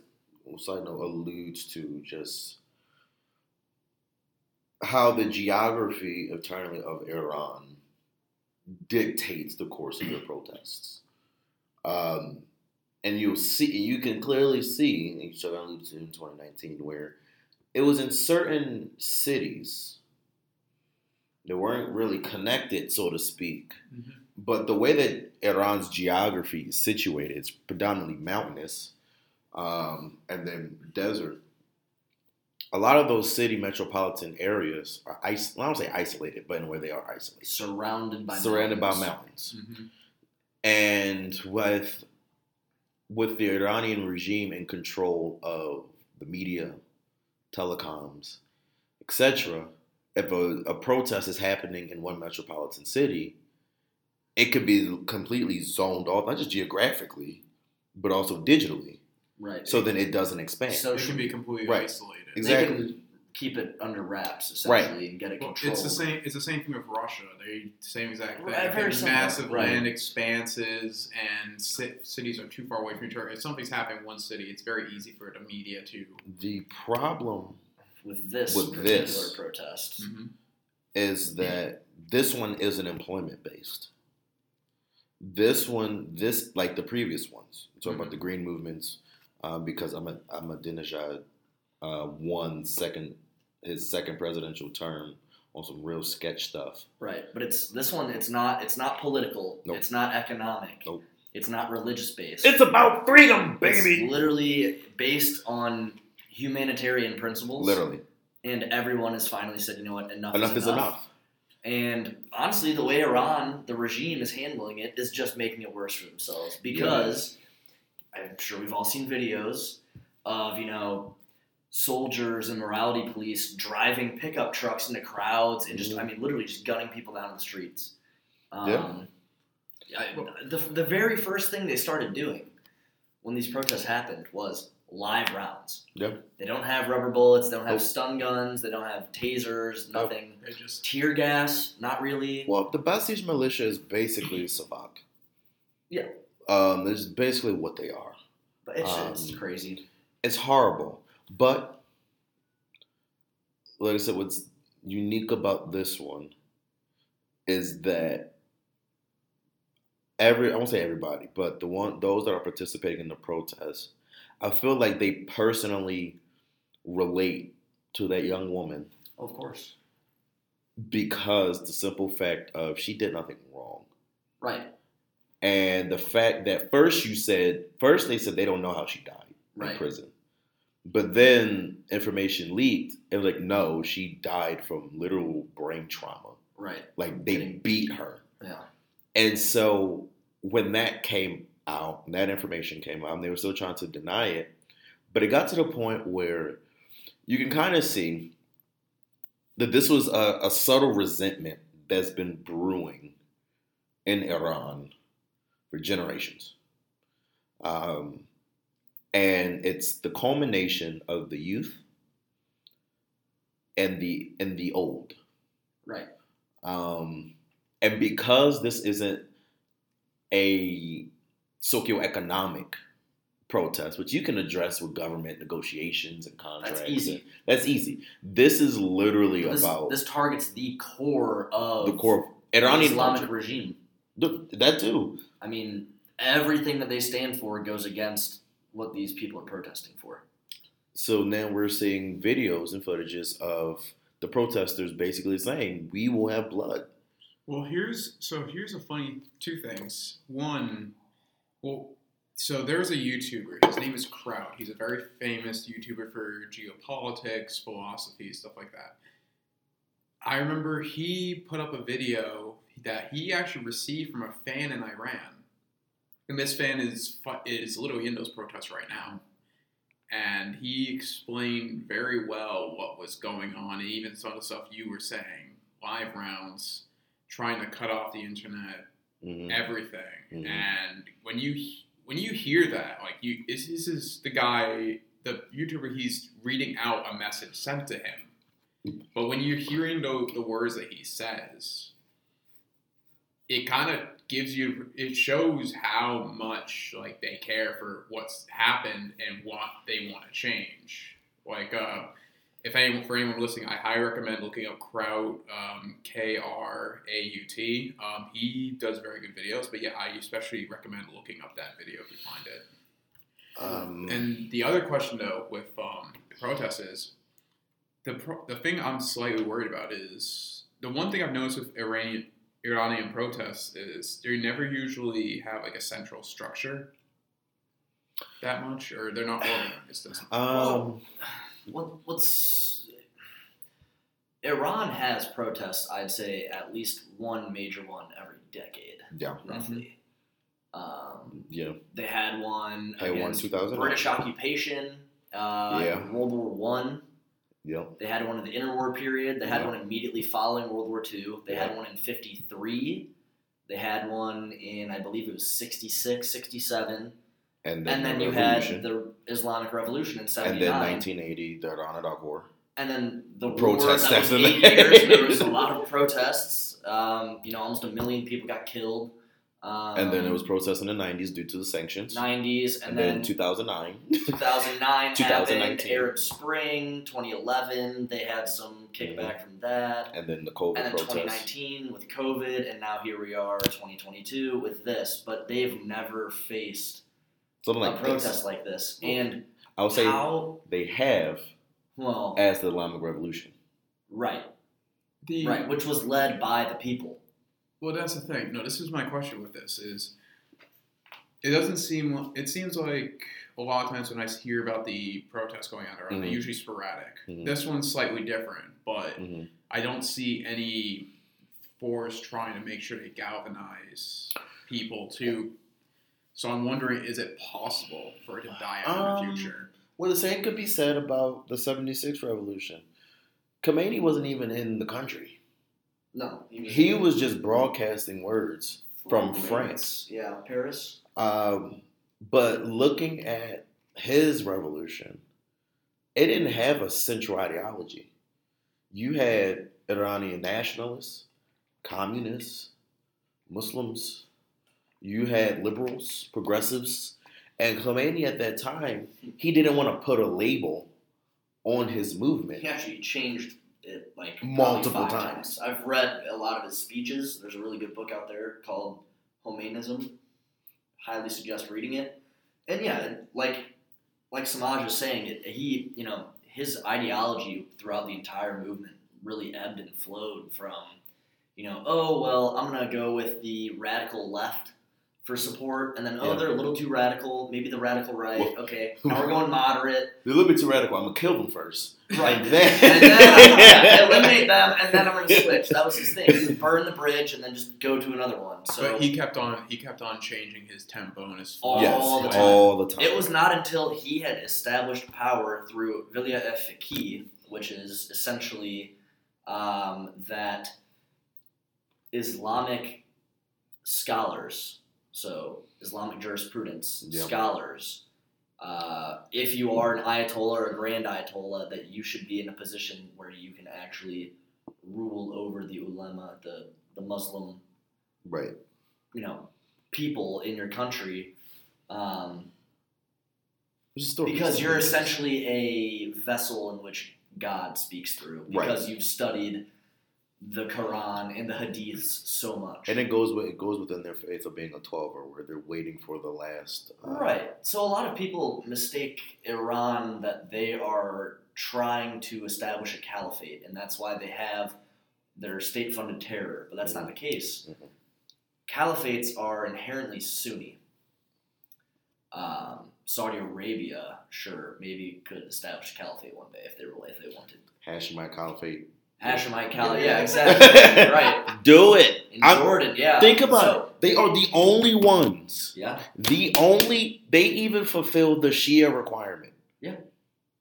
[SPEAKER 1] side note alludes to just how the geography eternally of Iran dictates the course of their protests. Um, and you'll see you can clearly see and you said I alluded to in 2019 where it was in certain cities that weren't really connected, so to speak.
[SPEAKER 3] Mhm.
[SPEAKER 1] But the way that Iran's geography is situated, it's predominantly mountainous um, and then desert. A lot of those city metropolitan areas are is- well, I don't say isolated, but in where they are isolated,
[SPEAKER 2] Surrounded by
[SPEAKER 1] surrounded by
[SPEAKER 2] mountains.
[SPEAKER 1] mountains. Mm-hmm. And with with the Iranian regime in control of the media, telecoms, etc., if a, a protest is happening in one metropolitan city, it could be completely zoned off, not just geographically, but also digitally.
[SPEAKER 2] Right.
[SPEAKER 1] So then it doesn't expand.
[SPEAKER 2] So
[SPEAKER 3] It can be completely
[SPEAKER 1] Right.
[SPEAKER 3] isolated.
[SPEAKER 1] Exactly.
[SPEAKER 2] They can keep it under wraps essentially and get it
[SPEAKER 3] Well,
[SPEAKER 2] controlled.
[SPEAKER 3] it's the same. It's the same thing with Russia. They same exact thing.
[SPEAKER 2] Right, very
[SPEAKER 3] They
[SPEAKER 2] similar,
[SPEAKER 3] massive
[SPEAKER 2] right.
[SPEAKER 3] land expanses and ci- cities are too far away from each other. If something's happening in one city, it's very easy for the media to.
[SPEAKER 1] the problem
[SPEAKER 2] with this
[SPEAKER 1] With
[SPEAKER 2] particular
[SPEAKER 1] this.
[SPEAKER 2] protest. Mm-hmm.
[SPEAKER 1] is that this one isn't employment based. This one, this like the previous ones, talking about mm-hmm. the green movements, um, because I'm a Ahmadinejad uh, won second his second presidential term on some real sketch stuff.
[SPEAKER 2] Right, but it's this one. It's not. It's not political.
[SPEAKER 1] Nope.
[SPEAKER 2] It's not economic.
[SPEAKER 1] Nope.
[SPEAKER 2] It's not religious based.
[SPEAKER 1] It's about freedom, baby.
[SPEAKER 2] It's literally based on humanitarian principles.
[SPEAKER 1] Literally,
[SPEAKER 2] and everyone has finally said, you know what, enough,
[SPEAKER 1] enough
[SPEAKER 2] is
[SPEAKER 1] is enough.
[SPEAKER 2] And honestly, the way Iran, the regime, is handling it is just making it worse for themselves because I'm sure we've all seen videos of you know soldiers and morality police driving pickup trucks into crowds and just
[SPEAKER 1] Mhm.
[SPEAKER 2] I mean literally just gunning people down in the streets. Um,
[SPEAKER 1] Yeah.
[SPEAKER 2] I- the, the very first thing they started doing when these protests happened was live rounds.
[SPEAKER 1] Yep.
[SPEAKER 2] They don't have rubber bullets. They don't have
[SPEAKER 1] Nope.
[SPEAKER 2] stun guns. They don't have tasers.
[SPEAKER 1] Nope.
[SPEAKER 2] Nothing.
[SPEAKER 3] They just
[SPEAKER 2] Tear gas. Not really.
[SPEAKER 1] Well, the Basij militia is basically Savak.
[SPEAKER 2] Yeah.
[SPEAKER 1] Um, this is basically what they are.
[SPEAKER 2] But it's, it's
[SPEAKER 1] Um,
[SPEAKER 2] crazy.
[SPEAKER 1] it's horrible. But like I said, what's unique about this one is that every I won't say everybody, but the one those that are participating in the protest, I feel like they personally relate to that young woman
[SPEAKER 2] Of course.
[SPEAKER 1] because the simple fact of she did nothing wrong.
[SPEAKER 2] Right.
[SPEAKER 1] And the fact that first you said first they said they don't know how she died in prison. But then information leaked and like no, she died from literal brain trauma.
[SPEAKER 2] Right.
[SPEAKER 1] Like they
[SPEAKER 2] Getting-
[SPEAKER 1] beat her.
[SPEAKER 2] Yeah.
[SPEAKER 1] And so when that came out, that information came out, and they were still trying to deny it, but it got to the point where you can kind of see that this was a, a subtle resentment that's been brewing in Iran for generations. Um, and it's the culmination of the youth and the and the old.
[SPEAKER 2] Right.
[SPEAKER 1] Um, and because this isn't a socioeconomic protest, which you can address with government negotiations and contracts,
[SPEAKER 2] That's easy.
[SPEAKER 1] That's easy. This is literally
[SPEAKER 2] This,
[SPEAKER 1] about
[SPEAKER 2] this targets the core of
[SPEAKER 1] the core of Iranian
[SPEAKER 2] Islamic
[SPEAKER 1] culture.
[SPEAKER 2] regime.
[SPEAKER 1] Th- That too.
[SPEAKER 2] I mean, everything that they stand for goes against what these people are protesting for.
[SPEAKER 1] So now we're seeing videos and footages of the protesters basically saying, "We will have blood."
[SPEAKER 3] Well, here's so here's a funny two things. One, well, so there's a YouTuber. His name is Kraut. He's a very famous YouTuber for geopolitics, philosophy, stuff like that. I remember he put up a video that he actually received from a fan in Iran, and this fan is is literally in those protests right now. And he explained very well what was going on, and even some of the stuff you were saying, live rounds, trying to cut off the internet,
[SPEAKER 1] Mhm.
[SPEAKER 3] everything.
[SPEAKER 1] Mhm.
[SPEAKER 3] And when you when you hear that, like you, this, this is the guy, the YouTuber. He's reading out a message sent to him. But when you're hearing the, the words that he says, it kind of gives you, it shows how much like they care for what's happened and what they want to change. Like, uh, if anyone for anyone listening, I highly recommend looking up Kraut, um, K R A U T. Um, he does very good videos, but yeah, I especially recommend looking up that video if you find it.
[SPEAKER 1] Um,
[SPEAKER 3] And the other question though with um, protests is the pro- the thing I'm slightly worried about is the one thing I've noticed with Iranian Iranian protests is they never usually have like a central structure that much, or they're not organized. as-
[SPEAKER 1] um,
[SPEAKER 2] What, what's Iran has protests? I'd say at least one major one every decade,
[SPEAKER 1] yeah,
[SPEAKER 2] roughly. Um,
[SPEAKER 1] yeah.
[SPEAKER 2] they had one
[SPEAKER 1] Had one
[SPEAKER 2] against
[SPEAKER 1] 2000.
[SPEAKER 2] British occupation. Uh,
[SPEAKER 1] Yeah.
[SPEAKER 2] World War One.
[SPEAKER 1] Yep.
[SPEAKER 2] They had one in the interwar period. They had
[SPEAKER 1] Yeah.
[SPEAKER 2] one immediately following World War II. They had one in 53. They had one in, I believe it was 66, 67.
[SPEAKER 1] And then,
[SPEAKER 2] And then
[SPEAKER 1] the
[SPEAKER 2] you had the Islamic Revolution in 79.
[SPEAKER 1] and
[SPEAKER 2] 79.
[SPEAKER 1] then 1980, the Iraq War.
[SPEAKER 2] And then the war
[SPEAKER 1] Protests
[SPEAKER 2] that was eight years. There was a lot of protests. Um, you know, almost a million people got killed. Um,
[SPEAKER 1] and then it was processed in the 90s due to the sanctions.
[SPEAKER 2] 90s, and,
[SPEAKER 1] and
[SPEAKER 2] then,
[SPEAKER 1] then 2009.
[SPEAKER 2] 2009
[SPEAKER 1] 2019.
[SPEAKER 2] Arab Spring, 2011. They had some kickback from that.
[SPEAKER 1] and then the COVID
[SPEAKER 2] And then
[SPEAKER 1] protests.
[SPEAKER 2] 2019 with COVID, and now here we are, 2022 with this. But they've never faced
[SPEAKER 1] Something
[SPEAKER 2] a
[SPEAKER 1] like
[SPEAKER 2] protest
[SPEAKER 1] this.
[SPEAKER 2] like this. And
[SPEAKER 1] I would say
[SPEAKER 2] how
[SPEAKER 1] they have
[SPEAKER 2] well,
[SPEAKER 1] as the Islamic Revolution.
[SPEAKER 2] right,
[SPEAKER 3] The,
[SPEAKER 2] right, which was led by the people.
[SPEAKER 3] Well, that's the thing. No, this is my question with this is it doesn't seem it seems like a lot of times when I hear about the protests going on around, they're
[SPEAKER 1] Mhm.
[SPEAKER 3] usually sporadic.
[SPEAKER 1] Mhm.
[SPEAKER 3] This one's slightly different, but
[SPEAKER 1] hmm
[SPEAKER 3] I don't see any force trying to make sure they galvanize people to. So I'm wondering, is it possible for it to die out in
[SPEAKER 1] Um,
[SPEAKER 3] the future?
[SPEAKER 1] Well, the same could be said about the 76 revolution. Khomeini wasn't even in the country.
[SPEAKER 2] No, he was,
[SPEAKER 1] He was just broadcasting words from France.
[SPEAKER 2] Yeah, Paris.
[SPEAKER 1] Um, but looking at his revolution, it didn't have a central ideology. You had Iranian nationalists, communists, Muslims, you had liberals, progressives, and Khomeini at that time, he didn't want to put a label on his movement.
[SPEAKER 2] He actually changed it like
[SPEAKER 1] Multiple
[SPEAKER 2] five
[SPEAKER 1] times.
[SPEAKER 2] I've read a lot of his speeches. There's a really good book out there called Khomeinism. Highly suggest reading it. And yeah, like like Samaj was saying, it, he you know his ideology throughout the entire movement really ebbed and flowed from you know oh well I'm gonna go with the radical left for support and then oh
[SPEAKER 1] Yeah.
[SPEAKER 2] they're a little too radical maybe the radical right
[SPEAKER 1] Well-
[SPEAKER 2] okay now we're going moderate
[SPEAKER 1] They're a little bit too radical. I'm gonna kill them first.
[SPEAKER 2] Right.
[SPEAKER 1] And then,
[SPEAKER 2] and then yeah, eliminate them, and then I'm gonna switch. That was his thing. He would burn the bridge and then just go to another one. So
[SPEAKER 3] but he kept on he kept on changing his tempo and his
[SPEAKER 2] All
[SPEAKER 3] flow.
[SPEAKER 1] yes,
[SPEAKER 2] the time.
[SPEAKER 1] all the time.
[SPEAKER 2] it was not until he had established power through Vilya e Fiqh, which is essentially um, that Islamic scholars, so Islamic jurisprudence
[SPEAKER 1] Yeah.
[SPEAKER 2] scholars, uh, if you are an ayatollah or a grand ayatollah, that you should be in a position where you can actually rule over the ulama, the the Muslim,
[SPEAKER 1] Right.
[SPEAKER 2] you know, people in your country, um,
[SPEAKER 1] Which is still
[SPEAKER 2] because you're essentially a vessel in which God speaks through,
[SPEAKER 1] Right.
[SPEAKER 2] because you've studied the Quran and the Hadiths so much.
[SPEAKER 1] And it goes with it goes within their faith of being a twelver, where they're waiting for the last. Uh,
[SPEAKER 2] Right. So a lot of people mistake Iran that they are trying to establish a caliphate, and that's why they have their state funded terror. But that's not the case.
[SPEAKER 1] Mhm.
[SPEAKER 2] Caliphates are inherently Sunni. Um, Saudi Arabia, sure, maybe could establish a caliphate one day if they were if they wanted.
[SPEAKER 1] Hashemite Caliphate.
[SPEAKER 2] Hashemite Caliphate, yeah, exactly, right.
[SPEAKER 1] Do it.
[SPEAKER 2] In
[SPEAKER 1] I'm-
[SPEAKER 2] Jordan, yeah.
[SPEAKER 1] Think about
[SPEAKER 2] So-
[SPEAKER 1] it. They are the only ones.
[SPEAKER 2] Yeah,
[SPEAKER 1] The only they even fulfill the Shia requirement.
[SPEAKER 2] Yeah.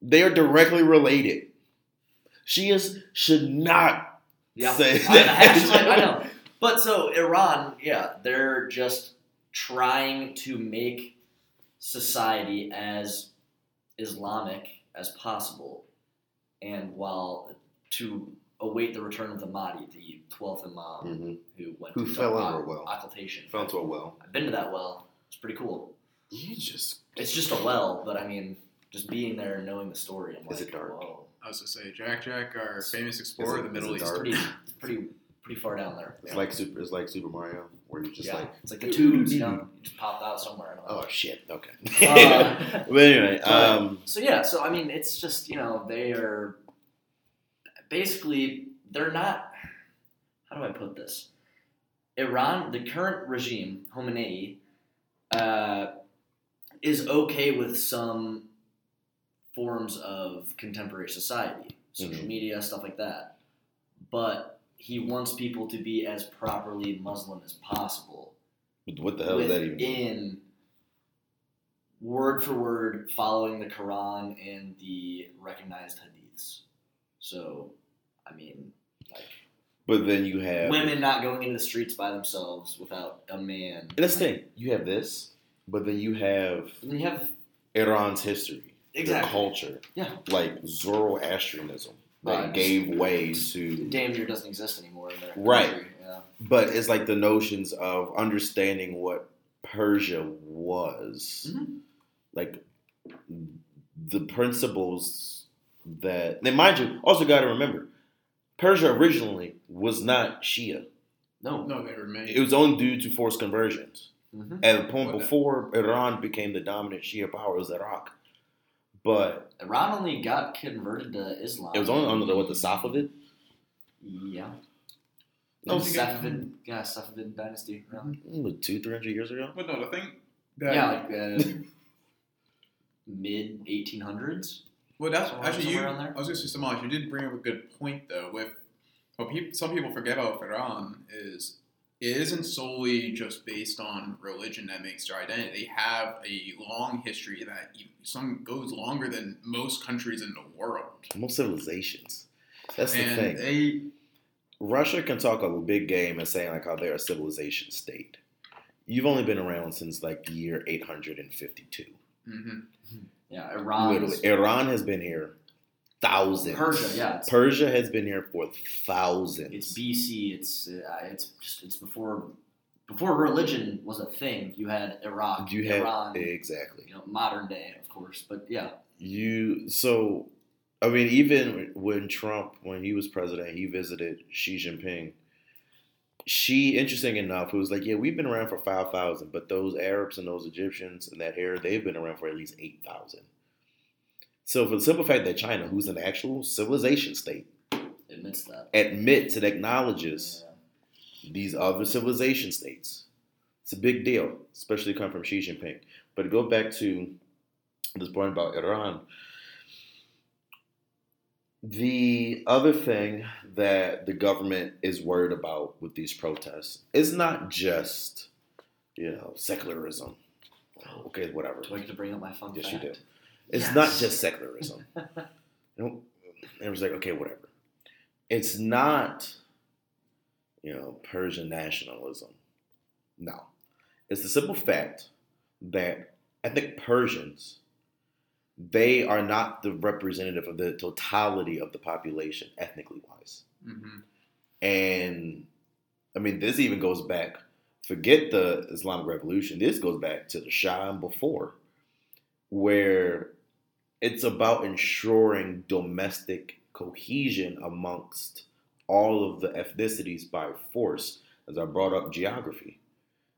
[SPEAKER 1] They are directly related. Shias should not
[SPEAKER 2] Yeah,
[SPEAKER 1] say
[SPEAKER 2] I,
[SPEAKER 1] that.
[SPEAKER 2] Hashemite, I know. But so Iran, yeah, they're just trying to make society as Islamic as possible, and while to await the return of the Mahdi, the twelfth Imam,
[SPEAKER 1] Mhm.
[SPEAKER 2] who went
[SPEAKER 1] Who
[SPEAKER 2] to
[SPEAKER 1] fell into a well.
[SPEAKER 2] occultation.
[SPEAKER 1] Fell into a well.
[SPEAKER 2] I've been to that well. It's pretty cool.
[SPEAKER 1] You just
[SPEAKER 2] It's just a well, but I mean, just being there and knowing the story, I'm
[SPEAKER 1] Is
[SPEAKER 2] like,
[SPEAKER 1] it dark?
[SPEAKER 2] whoa,
[SPEAKER 3] I was gonna say, Jack Jack, our famous explorer
[SPEAKER 1] it-
[SPEAKER 3] of the Middle East.
[SPEAKER 1] dark?
[SPEAKER 2] pretty, pretty, pretty far down there.
[SPEAKER 1] it's like super. It's like Super Mario, where you just
[SPEAKER 2] yeah,
[SPEAKER 1] like,
[SPEAKER 2] it's like the tubes, you know, you just popped out somewhere. I don't
[SPEAKER 1] oh shit, okay.
[SPEAKER 2] Uh,
[SPEAKER 1] but anyway, um,
[SPEAKER 2] So yeah, so I mean, it's just you know they are basically they're not. How do I put this? Iran, the current regime, Khomeini, uh, is okay with some forms of contemporary society, social
[SPEAKER 1] Mhm.
[SPEAKER 2] media, stuff like that, but he wants people to be as properly Muslim as possible
[SPEAKER 1] what the hell does that even mean?
[SPEAKER 2] word for word following the Quran and the recognized hadiths. So, I mean, like
[SPEAKER 1] But then you have
[SPEAKER 2] women not going into the streets by themselves without a man.
[SPEAKER 1] And that's the thing. You have this, but then you have
[SPEAKER 2] you have
[SPEAKER 1] Iran's history,
[SPEAKER 2] Exactly.
[SPEAKER 1] culture,
[SPEAKER 2] Yeah.
[SPEAKER 1] like Zoroastrianism that
[SPEAKER 2] Uh, just-
[SPEAKER 1] gave way to.
[SPEAKER 2] damn near doesn't exist anymore in their
[SPEAKER 1] Right.
[SPEAKER 2] country. Yeah.
[SPEAKER 1] But it's like the notions of understanding what Persia was,
[SPEAKER 2] Mhm.
[SPEAKER 1] like the principles that. And mind you, also got to remember, Persia originally was not Shia.
[SPEAKER 2] No.
[SPEAKER 3] No, they remain.
[SPEAKER 1] It was only due to forced conversions.
[SPEAKER 2] Mhm.
[SPEAKER 1] At the point
[SPEAKER 3] Well,
[SPEAKER 1] before Iran became the dominant Shia power, it was Iraq. But
[SPEAKER 2] Iran only got converted to Islam.
[SPEAKER 1] it was only under the what the Safavid.
[SPEAKER 2] Yeah.
[SPEAKER 1] No,
[SPEAKER 2] The
[SPEAKER 3] it's again-
[SPEAKER 2] Safavid, yeah, Safavid dynasty. Yeah,
[SPEAKER 1] mm, two, three hundred years ago.
[SPEAKER 3] But no, the thing that
[SPEAKER 2] yeah like uh, mid 1800s.
[SPEAKER 3] Well, that's
[SPEAKER 2] Somewhere-
[SPEAKER 3] actually you.
[SPEAKER 2] somewhere around there?
[SPEAKER 3] I was going to say, Samaj, you did bring up a good point though. With what peop some people forget about Iran is it isn't solely just based on religion that makes their identity. They have a long history that some goes longer than most countries in the world.
[SPEAKER 1] Most civilizations. That's the
[SPEAKER 3] and
[SPEAKER 1] thing.
[SPEAKER 3] they
[SPEAKER 1] Russia can talk a big game and saying like how they're a civilization state. You've only been around since like the year 852.
[SPEAKER 3] mhm.
[SPEAKER 2] Yeah, Iran.
[SPEAKER 1] Literally, Iran has been here thousands.
[SPEAKER 2] Persia, yeah,
[SPEAKER 1] Persia has been here for thousands.
[SPEAKER 2] It's BC. It's uh, it's just it's before before religion was a thing. You had Iraq,
[SPEAKER 1] you have
[SPEAKER 2] Iran,
[SPEAKER 1] exactly.
[SPEAKER 2] you know, modern day, of course. But yeah,
[SPEAKER 1] You so, I mean, even when Trump, when he was president, he visited Xi Jinping. She, interesting enough, it was like, yeah, we've been around for five thousand, but those Arabs and those Egyptians and that era, they've been around for at least eight thousand. So, for the simple fact that China, who's an actual civilization state,
[SPEAKER 2] admits that.
[SPEAKER 1] admits and acknowledges
[SPEAKER 2] Yeah.
[SPEAKER 1] these other civilization states. It's a big deal, especially come from Xi Jinping. But to go back to this point about Iran, the other thing that the government is worried about with these protests is not just, you know, secularism. Okay, whatever.
[SPEAKER 2] Do I get to bring up my fun
[SPEAKER 1] Yes, you
[SPEAKER 2] fact?
[SPEAKER 1] do. It's
[SPEAKER 2] Yes.
[SPEAKER 1] not just secularism. you know, it was like, okay, whatever. It's not, you know, Persian nationalism. No. It's the simple fact that I think Persians they are not the representative of the totality of the population ethnically wise.
[SPEAKER 3] hmm
[SPEAKER 1] And I mean, this even goes back, forget the Islamic Revolution, this goes back to the Shah and before, where it's about ensuring domestic cohesion amongst all of the ethnicities by force, as I brought up geography.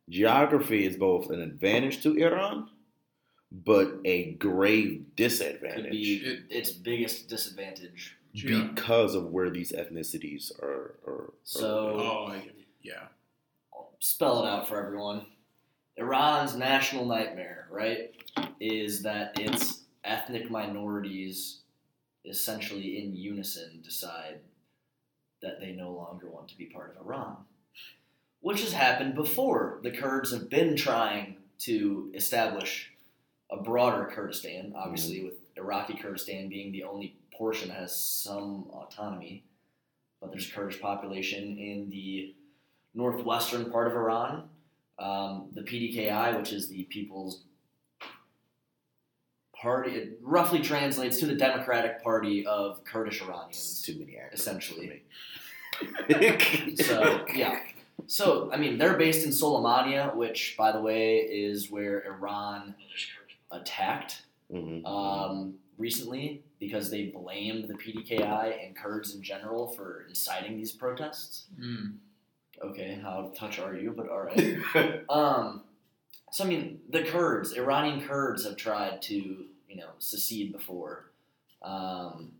[SPEAKER 1] Geography is both an advantage to Iran, but a grave
[SPEAKER 2] Could
[SPEAKER 1] disadvantage
[SPEAKER 2] be
[SPEAKER 3] It-
[SPEAKER 2] its biggest disadvantage.
[SPEAKER 3] Yeah.
[SPEAKER 1] because of where these ethnicities are. are, are
[SPEAKER 2] So-
[SPEAKER 3] Oh, I- yeah.
[SPEAKER 2] I'll spell it out for everyone. Iran's national nightmare, right, is that its ethnic minorities essentially in unison decide that they no longer want to be part of Iran. Which has happened before. The Kurds have been trying to establish a broader Kurdistan, obviously, with Iraqi Kurdistan being the only portion that has some autonomy. But there's Kurdish population in the northwestern part of Iran. Um, the PDKI, which is the People's Party, it roughly translates to the Democratic Party of Kurdish
[SPEAKER 1] It's
[SPEAKER 2] Iranians.
[SPEAKER 1] too many acronyms
[SPEAKER 2] essentially.
[SPEAKER 1] for me.
[SPEAKER 2] So yeah, so I mean they're based in Soleimania, which by the way is where Iran attacked
[SPEAKER 1] Mhm.
[SPEAKER 2] um, recently because they blamed the PDKI and Kurds in general for inciting these protests.
[SPEAKER 3] Mm.
[SPEAKER 2] Okay, how touch are you? But all right. Um, so I mean, the Kurds, Iranian Kurds, have tried to you know secede before. Um,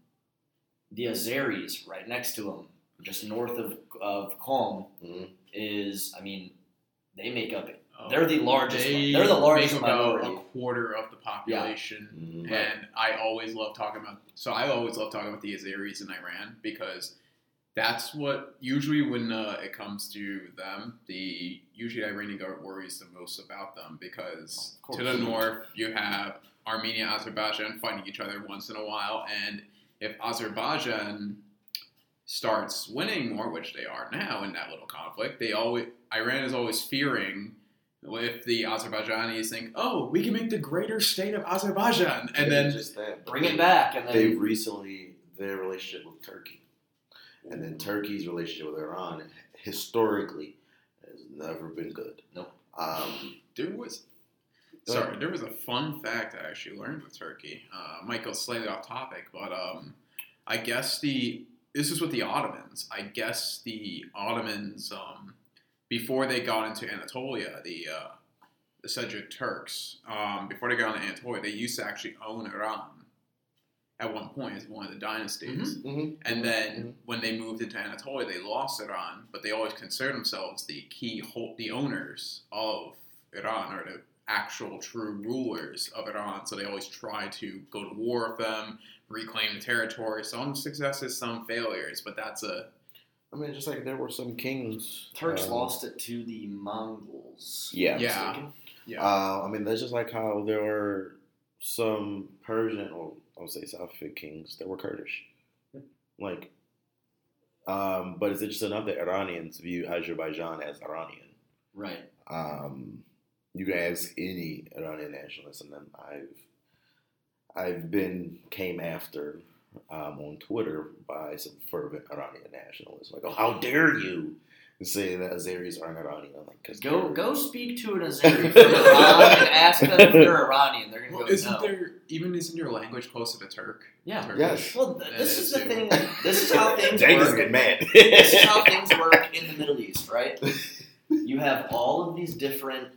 [SPEAKER 2] the Azeris, right next to them, just north of of Qom,
[SPEAKER 1] Mhm.
[SPEAKER 2] is I mean, they make up.
[SPEAKER 3] Oh,
[SPEAKER 2] They're the largest.
[SPEAKER 3] They
[SPEAKER 2] they're the largest
[SPEAKER 3] make about
[SPEAKER 2] minority.
[SPEAKER 3] a quarter of the population.
[SPEAKER 1] Mhm.
[SPEAKER 3] And I always love talking about. So I always love talking about the Azeris in Iran because that's what usually when uh, it comes to them, the usually Iranian government worries the most about them because to the north you have Armenia, Azerbaijan fighting each other once in a while, and if Azerbaijan starts winning more, which they are now in that little conflict, they always Iran is always fearing if the Azerbaijanis think, oh, we can make the greater state of Azerbaijan, and then
[SPEAKER 1] just that,
[SPEAKER 2] Bring
[SPEAKER 1] they-
[SPEAKER 2] it back, and
[SPEAKER 1] They've
[SPEAKER 2] then
[SPEAKER 1] recently their relationship with Turkey, and then Turkey's relationship with Iran historically has never been good.
[SPEAKER 2] No,
[SPEAKER 1] Um,
[SPEAKER 3] there was. Sorry, there was a fun fact I actually learned with Turkey. Uh, might go slightly off topic, but um, I guess the this is with the Ottomans. I guess the Ottomans, um, before they got into Anatolia, the uh, the Seljuk Turks, um, before they got into Anatolia, they used to actually own Iran at one point as one of the dynasties.
[SPEAKER 1] mhm.
[SPEAKER 3] And then when they moved into Anatolia, they lost Iran, but they always considered themselves the key, hol- the owners of Iran, or the actual true rulers of Iran. So they always try to go to war with them, reclaim the territory. Some successes, some failures, but that's a
[SPEAKER 1] I mean, just like there were some kings.
[SPEAKER 2] Turks
[SPEAKER 1] um,
[SPEAKER 2] lost it to the Mongols.
[SPEAKER 1] Yeah.
[SPEAKER 3] Yeah. Yeah.
[SPEAKER 1] Uh, I mean, that's just like how there were some Persian, or I would say Safavid kings that were Kurdish. Like, um, but it's interesting enough that Iranians view Azerbaijan as Iranian.
[SPEAKER 2] Right.
[SPEAKER 1] Um, you can ask any Iranian nationalist, and then I've I've been came after um, on Twitter by some fervent Iranian nationalists, like, "Oh, how dare you!" say that Azeris aren't Iranian. I'm like, "Cause
[SPEAKER 2] Go
[SPEAKER 1] they're-
[SPEAKER 2] go speak to an Azeri from Iran and ask them if they're Iranian. They're gonna
[SPEAKER 3] Well,
[SPEAKER 2] go
[SPEAKER 3] isn't
[SPEAKER 2] no.
[SPEAKER 3] there even isn't your language closer to Turk?
[SPEAKER 2] Yeah.
[SPEAKER 3] Turkish?
[SPEAKER 1] Yes.
[SPEAKER 2] Well, th- this
[SPEAKER 3] Yeah,
[SPEAKER 2] is the
[SPEAKER 3] too.
[SPEAKER 2] thing. This is how things
[SPEAKER 1] Jake is
[SPEAKER 2] work.
[SPEAKER 1] getting mad.
[SPEAKER 2] this is how things work in the Middle East, right? You have all of these different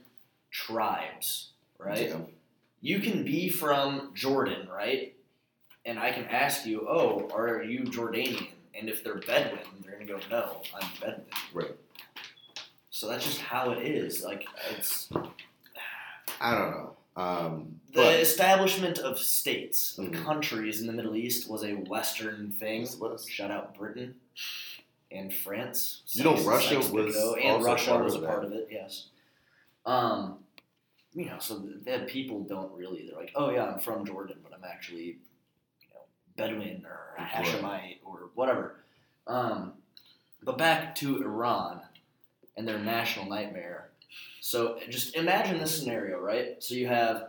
[SPEAKER 2] tribes, right?
[SPEAKER 1] Yeah.
[SPEAKER 2] You can be from Jordan, right? And I can ask you, oh, are you Jordanian? And if they're Bedouin, they're gonna go, no, I'm Bedouin.
[SPEAKER 1] Right.
[SPEAKER 2] So that's just how it is. Like it's
[SPEAKER 1] I don't know. Um,
[SPEAKER 2] the
[SPEAKER 1] but
[SPEAKER 2] establishment of states, of
[SPEAKER 1] Mhm.
[SPEAKER 2] countries in the Middle East was a Western thing.
[SPEAKER 1] Yes, it.
[SPEAKER 2] Shout out Britain and France.
[SPEAKER 1] You know, Russia was
[SPEAKER 2] ago, and Russia was a
[SPEAKER 1] that.
[SPEAKER 2] part of it. Yes. Um, you know, so that people don't really. They're like, oh yeah, I'm from Jordan, but I'm actually, Bedouin or. Hashemite or whatever. Um, but back to Iran and their national nightmare. So just imagine this scenario, right? So you have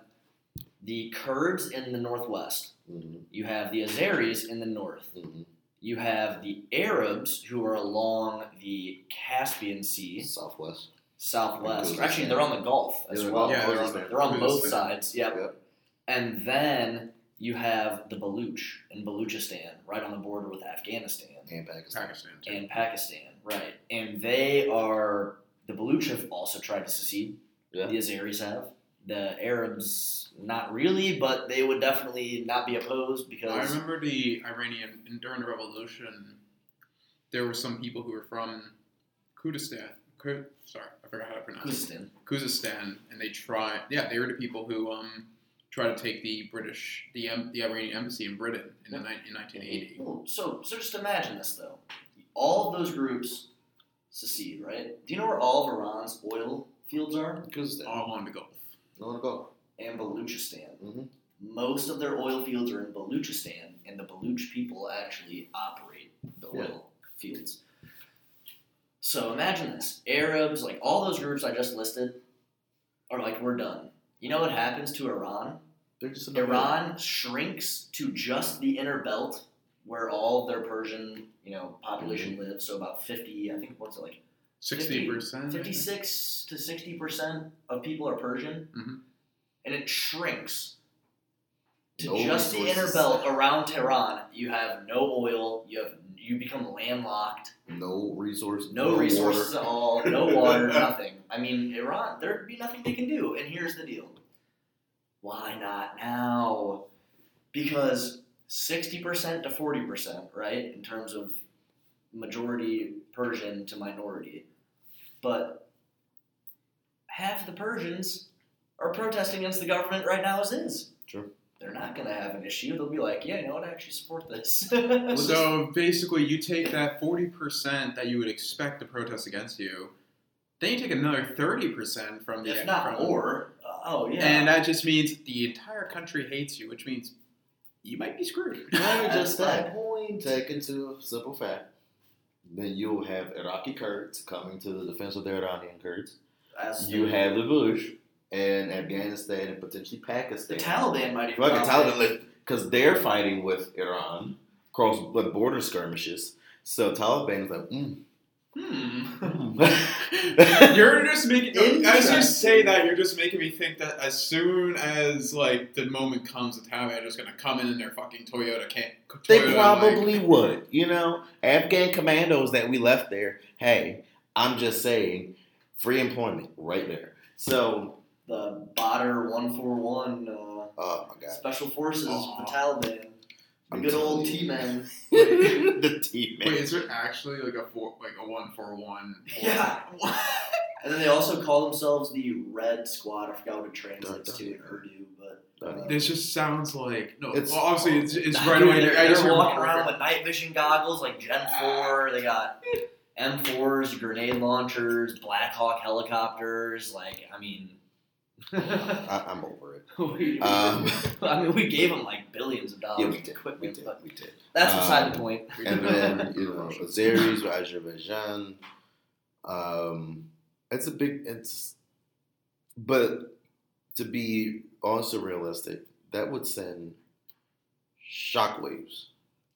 [SPEAKER 2] the Kurds in the northwest.
[SPEAKER 1] hmm
[SPEAKER 2] You have the Azeris in the north.
[SPEAKER 1] hmm
[SPEAKER 2] You have the Arabs who are along the Caspian Sea,
[SPEAKER 1] Southwest.
[SPEAKER 2] southwest. Actually, they're on the Gulf as
[SPEAKER 1] they're
[SPEAKER 2] well.
[SPEAKER 1] on
[SPEAKER 3] Yeah, they're on
[SPEAKER 2] They're on both sides. Yep.
[SPEAKER 1] Yep.
[SPEAKER 2] And then you have the Baluch in Baluchistan, right on the border with Afghanistan
[SPEAKER 1] And Pakistan.
[SPEAKER 3] Pakistan too.
[SPEAKER 2] and Pakistan, right? And they are the Baluch have also tried to secede.
[SPEAKER 1] Yeah.
[SPEAKER 2] The Azeris have. The Arabs, not really, but they would definitely not be opposed because I
[SPEAKER 3] remember the Iranian and during the revolution, there were some people who were from Kurdistan. Kur- sorry, I forgot how to pronounce it.
[SPEAKER 2] Khuzestan.
[SPEAKER 3] Khuzestan, and they tried. Yeah, they were the people who um tried to take the British, the em- the Iranian embassy in Britain in, the, ni- in 1980.
[SPEAKER 2] So, so just imagine this though. All of those groups secede, right? Do you know where all of Iran's oil fields are?
[SPEAKER 1] Pakistan.
[SPEAKER 3] All on the Gulf.
[SPEAKER 1] No one go.
[SPEAKER 2] And Baluchistan.
[SPEAKER 1] Mhm.
[SPEAKER 2] Most of their oil fields are in Baluchistan, and the Baluch people actually operate the
[SPEAKER 1] Yeah.
[SPEAKER 2] oil fields. So imagine this: Arabs, like all those groups I just listed, are like, we're done. You know what happens to Iran?
[SPEAKER 1] They're just in
[SPEAKER 2] Iran shrinks to just the inner belt where all their Persian, you know, population lives. So about fifty, I think, what's it like,
[SPEAKER 3] Sixty percent.
[SPEAKER 2] fifty-six to sixty percent of people are Persian,
[SPEAKER 3] Mhm.
[SPEAKER 2] and it shrinks to
[SPEAKER 1] No
[SPEAKER 2] just the inner belt around Tehran. You have no oil. You have you become landlocked.
[SPEAKER 1] No resources.
[SPEAKER 2] No, resources
[SPEAKER 1] water.
[SPEAKER 2] at all. No water. nothing. I mean, Iran. There'd be nothing they can do. And here's the deal. Why not now? Because sixty percent to forty percent, right, in terms of majority Persian to minority, but half the Persians are protesting against the government right now as is.
[SPEAKER 1] Sure.
[SPEAKER 2] They're not going to have an issue. They'll be like, yeah, you know what, I actually support this.
[SPEAKER 3] So basically, you take that forty percent that you would expect to protest against you, then you take another thirty percent from the
[SPEAKER 2] if not
[SPEAKER 3] from-
[SPEAKER 2] more, oh yeah.
[SPEAKER 3] and that just means the entire country hates you, which means you might be screwed.
[SPEAKER 1] Not just
[SPEAKER 2] At
[SPEAKER 1] that.
[SPEAKER 2] that point,
[SPEAKER 1] Take into a simple fact. Then you'll have Iraqi Kurds coming to the defense of the Iranian Kurds.
[SPEAKER 2] as
[SPEAKER 1] You
[SPEAKER 2] the-
[SPEAKER 1] have the Baluch and Afghanistan and potentially Pakistan.
[SPEAKER 2] the Taliban might even
[SPEAKER 1] Fucking
[SPEAKER 2] come.
[SPEAKER 1] Taliban, because they're fighting with Iran across like, border skirmishes. So Taliban's like, mm.
[SPEAKER 2] Hmm.
[SPEAKER 3] You're just making as you say that, you're just making me think that as soon as like the moment comes, the Taliban are just gonna come in in their fucking Toyota can
[SPEAKER 1] They probably
[SPEAKER 3] like,
[SPEAKER 1] would. You know, Afghan commandos that we left there. Hey, I'm just saying, free employment right there. So,
[SPEAKER 2] the Badr 141 uh,
[SPEAKER 1] oh my god,
[SPEAKER 2] Special Forces
[SPEAKER 3] Aw.
[SPEAKER 2] for the Taliban. The
[SPEAKER 1] I'm
[SPEAKER 2] good old
[SPEAKER 1] you.
[SPEAKER 2] T-men.
[SPEAKER 1] the team man.
[SPEAKER 3] Wait, is there actually like a four, like a one for one?
[SPEAKER 2] Yeah. And then they also call themselves the Red Squad. I forgot what it translates
[SPEAKER 1] Dun,
[SPEAKER 2] to in
[SPEAKER 1] dun,
[SPEAKER 2] Urdu, but
[SPEAKER 1] Dun, um,
[SPEAKER 3] This just sounds like no.
[SPEAKER 1] It's-
[SPEAKER 3] well, obviously, it's, it's right away.
[SPEAKER 2] They're,
[SPEAKER 3] I just
[SPEAKER 2] they're walking
[SPEAKER 3] more-
[SPEAKER 2] around with night vision goggles, like Gen Four. They got M4s, grenade launchers, Black Hawk helicopters. Like, I mean,
[SPEAKER 1] I, I'm over it.
[SPEAKER 2] we,
[SPEAKER 1] Um,
[SPEAKER 2] I mean, we gave them like billions of dollars
[SPEAKER 1] Yeah, we
[SPEAKER 2] in
[SPEAKER 1] did. We
[SPEAKER 2] equipment,
[SPEAKER 1] did.
[SPEAKER 2] but
[SPEAKER 1] We did.
[SPEAKER 2] that's beside the
[SPEAKER 1] Um,
[SPEAKER 2] point.
[SPEAKER 1] And then you know, Azeris or Azerbaijan. Um, it's a big. It's, but to be also realistic, that would send shockwaves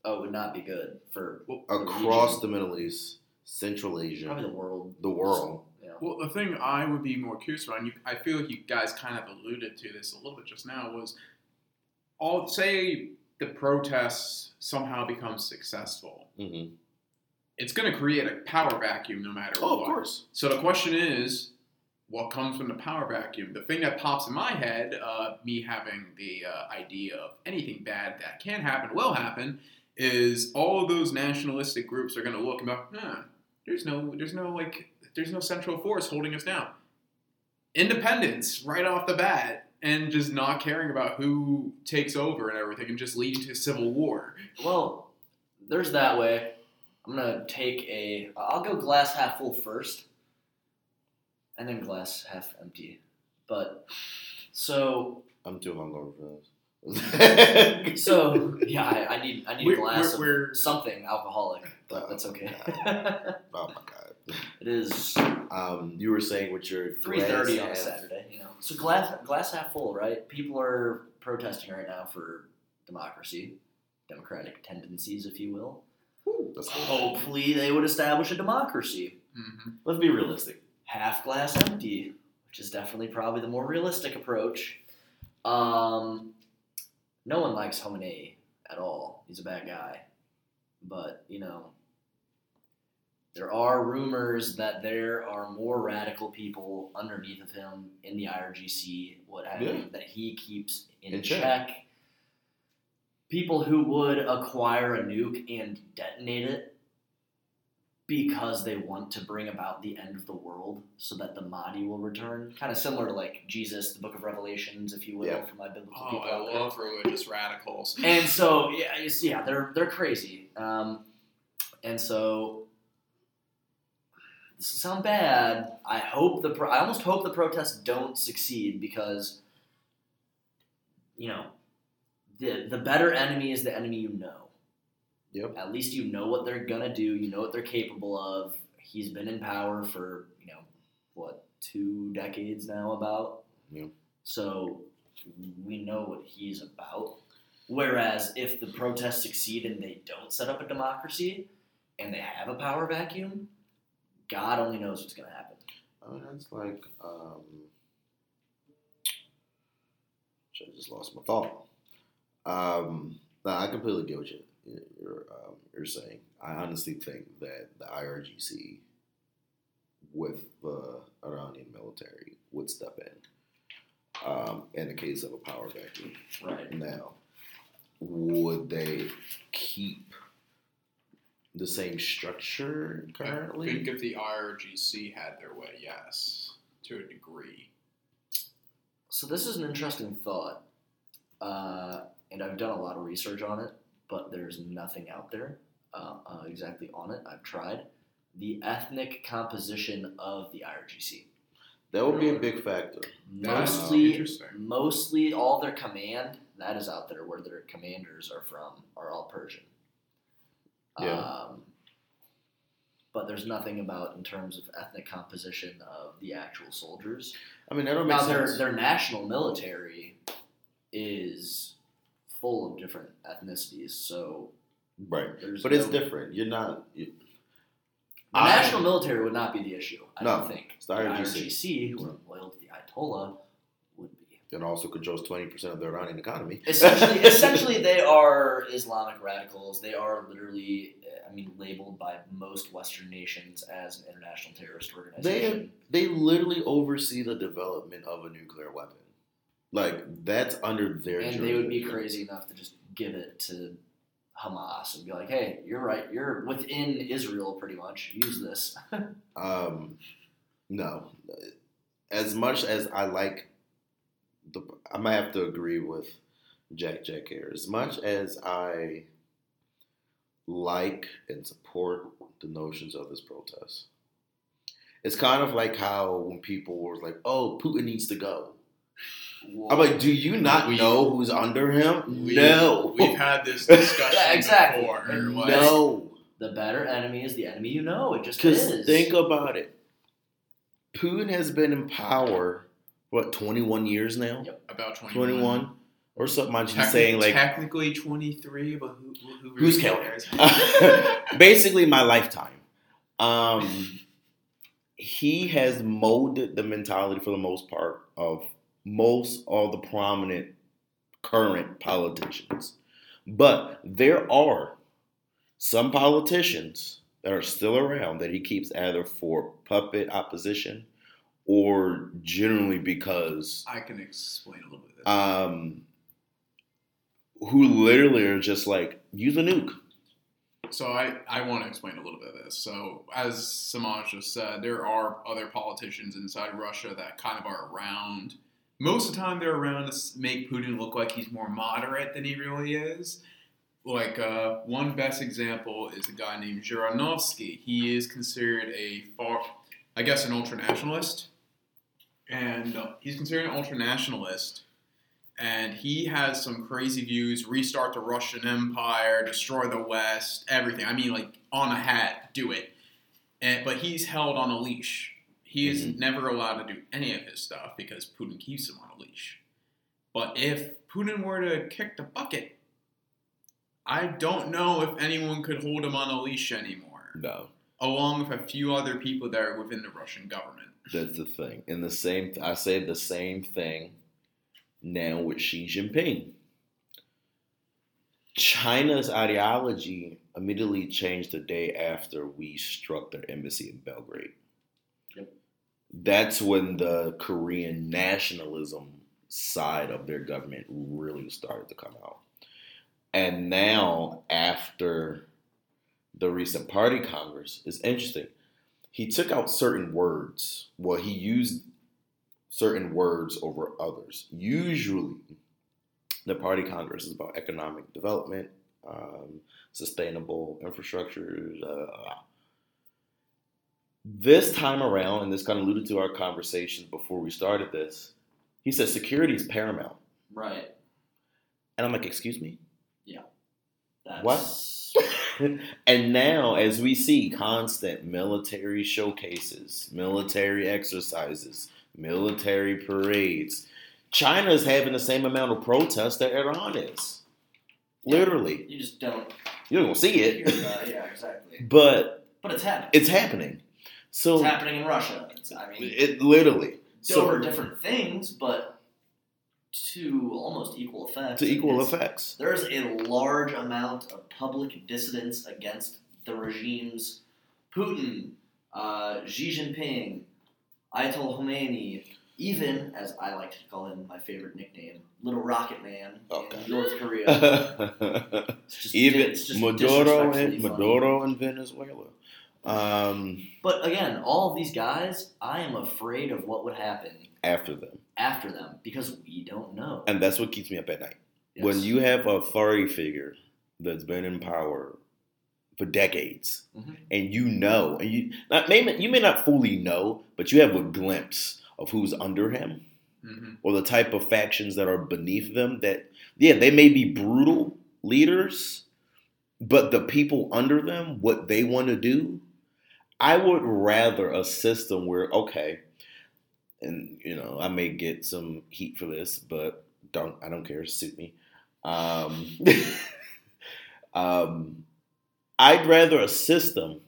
[SPEAKER 2] Oh, it would not be good for
[SPEAKER 1] across
[SPEAKER 2] region.
[SPEAKER 1] the Middle East, Central Asia,
[SPEAKER 2] probably
[SPEAKER 1] Asia,
[SPEAKER 2] the world.
[SPEAKER 1] the world.
[SPEAKER 3] Well, the thing I would be more curious about, and you, I feel like you guys kind of alluded to this a little bit just now, was all say the protests somehow become successful.
[SPEAKER 1] hmm
[SPEAKER 3] It's going to create a power vacuum no matter
[SPEAKER 1] Oh,
[SPEAKER 3] what.
[SPEAKER 1] of course.
[SPEAKER 3] So the question is, what comes from the power vacuum? The thing that pops in my head, uh, me having the uh, idea of anything bad that can happen will happen, is all of those nationalistic groups are going to look and go, huh, there's no, there's no like, there's no central force holding us down. Independence right off the bat, and just not caring about who takes over and everything, and just leading to civil war.
[SPEAKER 2] Well, there's that way. I'm gonna take a. I'll go glass half full first, and then glass half empty. But so
[SPEAKER 1] I'm too hungover for this.
[SPEAKER 2] so yeah, I, I need I need a
[SPEAKER 3] We're-
[SPEAKER 2] glass
[SPEAKER 3] we're-
[SPEAKER 2] of something alcoholic, but that's okay.
[SPEAKER 1] oh my god.
[SPEAKER 2] It is
[SPEAKER 1] Um, you were saying with your
[SPEAKER 2] three thirty on a Saturday, you know. So glass glass half full, right? People are protesting right now for democracy, democratic tendencies, if you will.
[SPEAKER 1] That's cool.
[SPEAKER 2] Hopefully, they would establish a democracy.
[SPEAKER 3] hmm
[SPEAKER 1] Let's be realistic.
[SPEAKER 2] Half glass empty, which is definitely probably the more realistic approach. Um, no one likes Khomeini at all. He's a bad guy. But, you know, there are rumors that there are more radical people underneath of him in the IRGC, what have
[SPEAKER 1] Yeah.
[SPEAKER 2] that he keeps in,
[SPEAKER 1] In
[SPEAKER 2] check.
[SPEAKER 1] check.
[SPEAKER 2] People who would acquire a nuke and detonate it because they want to bring about the end of the world so that the Mahdi will return. Kind of similar to like Jesus, the book of Revelations, if you will,
[SPEAKER 1] Yeah.
[SPEAKER 2] for my biblical
[SPEAKER 3] Oh,
[SPEAKER 2] people
[SPEAKER 3] I
[SPEAKER 2] out there.
[SPEAKER 3] love religious radicals.
[SPEAKER 2] And so yeah, it's, yeah, they're they're crazy. Um, and so this will sound bad. I hope the pro- I almost hope the protests don't succeed because you know the the better enemy is the enemy you know.
[SPEAKER 1] Yep.
[SPEAKER 2] At least you know what they're gonna do. You know what they're capable of. He's been in power for you know what two decades now about.
[SPEAKER 1] Yeah.
[SPEAKER 2] So we know what he's about. Whereas if the protests succeed and they don't set up a democracy and they have a power vacuum, God only knows what's going to happen.
[SPEAKER 1] I mean, that's like, um, I just lost my thought. Um, I completely get what you, you're, um, you're saying. I honestly think that the IRGC, with the Iranian military, would step in um, in the case of a power vacuum.
[SPEAKER 2] Right.
[SPEAKER 1] Now, would they keep the same structure
[SPEAKER 3] I
[SPEAKER 1] currently?
[SPEAKER 3] think if the IRGC had their way, yes, to a degree.
[SPEAKER 2] So this is an interesting thought, uh, and I've done a lot of research on it, but there's nothing out there uh, uh, exactly on it. I've tried the ethnic composition of the IRGC.
[SPEAKER 1] That would be a big factor.
[SPEAKER 2] Mostly, mostly all their command that is out there, where their commanders are from, are all Persian.
[SPEAKER 1] Yeah.
[SPEAKER 2] Um, but there's nothing about in terms of ethnic composition of the actual soldiers.
[SPEAKER 1] I mean, that don't make
[SPEAKER 2] Now their
[SPEAKER 1] sense.
[SPEAKER 2] their national military is full of different ethnicities, so
[SPEAKER 1] right, but it's different. You're not. You,
[SPEAKER 2] The
[SPEAKER 1] I-
[SPEAKER 2] national military would not be the issue. I
[SPEAKER 1] No,
[SPEAKER 2] don't think
[SPEAKER 1] it's the IRGC.
[SPEAKER 2] IRGC, who are loyal to the Ayatollah,
[SPEAKER 1] It also controls twenty percent of the Iranian economy.
[SPEAKER 2] Essentially, essentially, they are Islamic radicals. They are literally, I mean, labeled by most Western nations as an international terrorist organization.
[SPEAKER 1] they literally oversee the development of a nuclear weapon. Like that's under their.
[SPEAKER 2] and they would be crazy enough to just give it to Hamas and be like, "Hey, you're right. You're within Israel, pretty much. Use this."
[SPEAKER 1] Um, no, as much as I like the, I might have to agree with Jack Jack here. As much as I like and support the notions of this protest, it's kind of like how when people were like, "Oh, Putin needs to go." I'm like, "Do you not
[SPEAKER 3] We-
[SPEAKER 1] know who's under him?"
[SPEAKER 3] We-
[SPEAKER 1] no,
[SPEAKER 3] We've had this discussion
[SPEAKER 2] Yeah, exactly.
[SPEAKER 3] before.
[SPEAKER 1] no.
[SPEAKER 2] the better enemy is the enemy you know. It just is.
[SPEAKER 1] think about it. Putin has been in power, what, 21 years now?
[SPEAKER 2] Yep.
[SPEAKER 3] About 21.
[SPEAKER 1] 21 or something. I'm just saying, like,
[SPEAKER 3] technically 23, but who, who, who
[SPEAKER 1] Who's counting?
[SPEAKER 3] cares?
[SPEAKER 1] basically my lifetime. Um, he has molded the mentality for the most part of most of the prominent current politicians. But there are some politicians that are still around that he keeps either for puppet opposition or generally because
[SPEAKER 3] I can explain a little bit
[SPEAKER 1] um, who literally are just like use a nuke.
[SPEAKER 3] So I, I want to explain a little bit of this. So as Samaj just said, there are other politicians inside Russia that kind of are around. Most of the time, they're around to make Putin look like he's more moderate than he really is. Like uh, one best example is a guy named Zhirinovsky. He is considered a far, I guess, an ultranationalist, and uh, he's considered an ultranationalist and he has some crazy views restart the russian empire destroy the west everything. I mean like on a hat do it. And, but he's held on a leash. He is
[SPEAKER 1] Mhm.
[SPEAKER 3] never allowed to do any of his stuff because putin keeps him on a leash. But if Putin were to kick the bucket, I don't know if anyone could hold him on a leash anymore,
[SPEAKER 1] No,
[SPEAKER 3] along with a few other people that are within the Russian government.
[SPEAKER 1] That's the thing. And the same, I say the same thing now with Xi Jinping. China's ideology immediately changed the day after we struck their embassy in Belgrade.
[SPEAKER 2] Yep.
[SPEAKER 1] That's when the Korean nationalism side of their government really started to come out. And now, after the recent party congress, it's interesting. He took out certain words. Well, he used certain words over others. Usually, the party congress is about economic development, um, sustainable infrastructure. Uh, this time around, and this kind of alluded to our conversations before we started this, he said security is paramount.
[SPEAKER 2] Right.
[SPEAKER 1] And I'm like, excuse me? Yeah.
[SPEAKER 2] That's,
[SPEAKER 1] What? and now, as we see constant military showcases, military exercises, military parades, China is having the same amount of protests that Iran is. Literally.
[SPEAKER 2] You just don't
[SPEAKER 1] You don't see it,
[SPEAKER 2] it. Yeah, exactly.
[SPEAKER 1] but
[SPEAKER 2] But it's happening.
[SPEAKER 1] it's happening. So,
[SPEAKER 2] It's happening in Russia. It's, I mean,
[SPEAKER 1] it literally.
[SPEAKER 2] so
[SPEAKER 1] So,
[SPEAKER 2] different things, but to almost equal effects.
[SPEAKER 1] to equal
[SPEAKER 2] It's-
[SPEAKER 1] effects.
[SPEAKER 2] There's a large amount of public dissidence against the regimes Putin, uh, Xi Jinping, Ayatollah Khomeini, even, as I like to call him, my favorite nickname, Little Rocket Man
[SPEAKER 1] Okay.
[SPEAKER 2] in North Korea. Just,
[SPEAKER 1] Even Maduro and. Maduro in Venezuela. Um,
[SPEAKER 2] But again, all of these guys, I am afraid of what would happen
[SPEAKER 1] after them.
[SPEAKER 2] after them because we don't know.
[SPEAKER 1] And that's what keeps me up at night.
[SPEAKER 2] Yes.
[SPEAKER 1] When you have a authority figure that's been in power for decades,
[SPEAKER 2] Mhm.
[SPEAKER 1] and you know, and you not, may, you may not fully know, but you have a glimpse of who's under him
[SPEAKER 3] hmm
[SPEAKER 1] or the type of factions that are beneath them. That yeah, they may be brutal leaders, but the people under them, what they want to do, I would rather a system where okay, and you know, I may get some heat for this, but don't I don't care, suit me. Um, um, I'd rather a system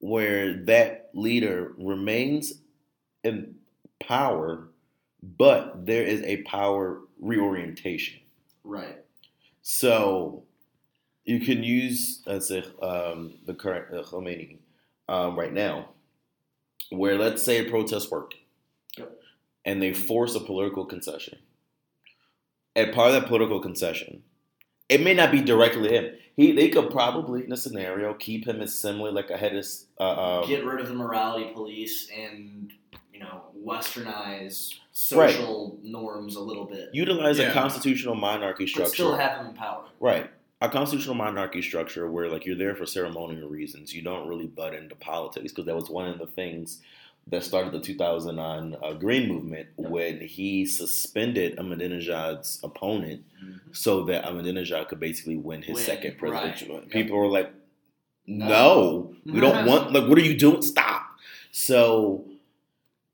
[SPEAKER 1] where that leader remains in power, but there is a power reorientation.
[SPEAKER 2] right.
[SPEAKER 1] So you can use, let's say, um, the current uh, Khomeini um, right now, where let's say a protest worked. And they force a political concession. And part of that political concession, it may not be directly him. He, they could probably, in a scenario, keep him as similar, like a head of, uh, um,
[SPEAKER 2] Get rid of the morality police and you know westernize social norms a little bit,
[SPEAKER 1] utilize a constitutional monarchy
[SPEAKER 2] but
[SPEAKER 1] structure.
[SPEAKER 2] still have him in power.
[SPEAKER 1] Right. A constitutional monarchy structure where like you're there for ceremonial reasons. You don't really butt into politics because that was one of the things that started the 2009 uh, Green Movement
[SPEAKER 2] Yep.
[SPEAKER 1] when he suspended Ahmadinejad's opponent so that Ahmadinejad could basically win his
[SPEAKER 2] Win,
[SPEAKER 1] second
[SPEAKER 2] right.
[SPEAKER 1] presidential.
[SPEAKER 2] Yep.
[SPEAKER 1] People were like,
[SPEAKER 2] No.
[SPEAKER 1] no, we don't want, like, what are you doing? Stop. So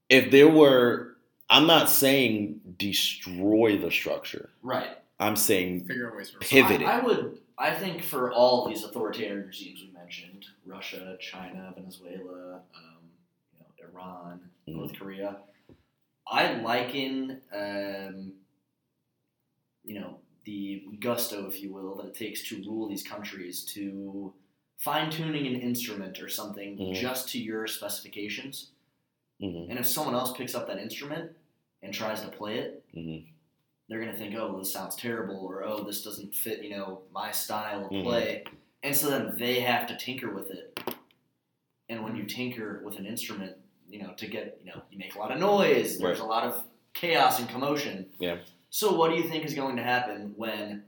[SPEAKER 1] if there were, I'm not saying destroy the structure.
[SPEAKER 2] Right.
[SPEAKER 1] I'm saying
[SPEAKER 3] Figure out ways
[SPEAKER 1] Pivot. it.
[SPEAKER 2] I, I would. I think for all these authoritarian regimes we mentioned, Russia, China, Venezuela, know, Iran,
[SPEAKER 1] Mhm.
[SPEAKER 2] North Korea, I liken, um, you know, the gusto, if you will, that it takes to rule these countries to fine tuning an instrument or something
[SPEAKER 1] Mhm.
[SPEAKER 2] just to your specifications.
[SPEAKER 1] mhm,
[SPEAKER 2] And if someone else picks up that instrument and tries to play it,
[SPEAKER 1] mhm.
[SPEAKER 2] they're gonna think, oh, this sounds terrible, or oh, this doesn't fit, you know, my style of
[SPEAKER 1] Mhm.
[SPEAKER 2] play, and so then they have to tinker with it. And when you tinker with an instrument, you know, to get, you know, you make a lot of noise. There's
[SPEAKER 1] Right.
[SPEAKER 2] a lot of chaos and commotion.
[SPEAKER 1] Yeah.
[SPEAKER 2] So what do you think is going to happen when,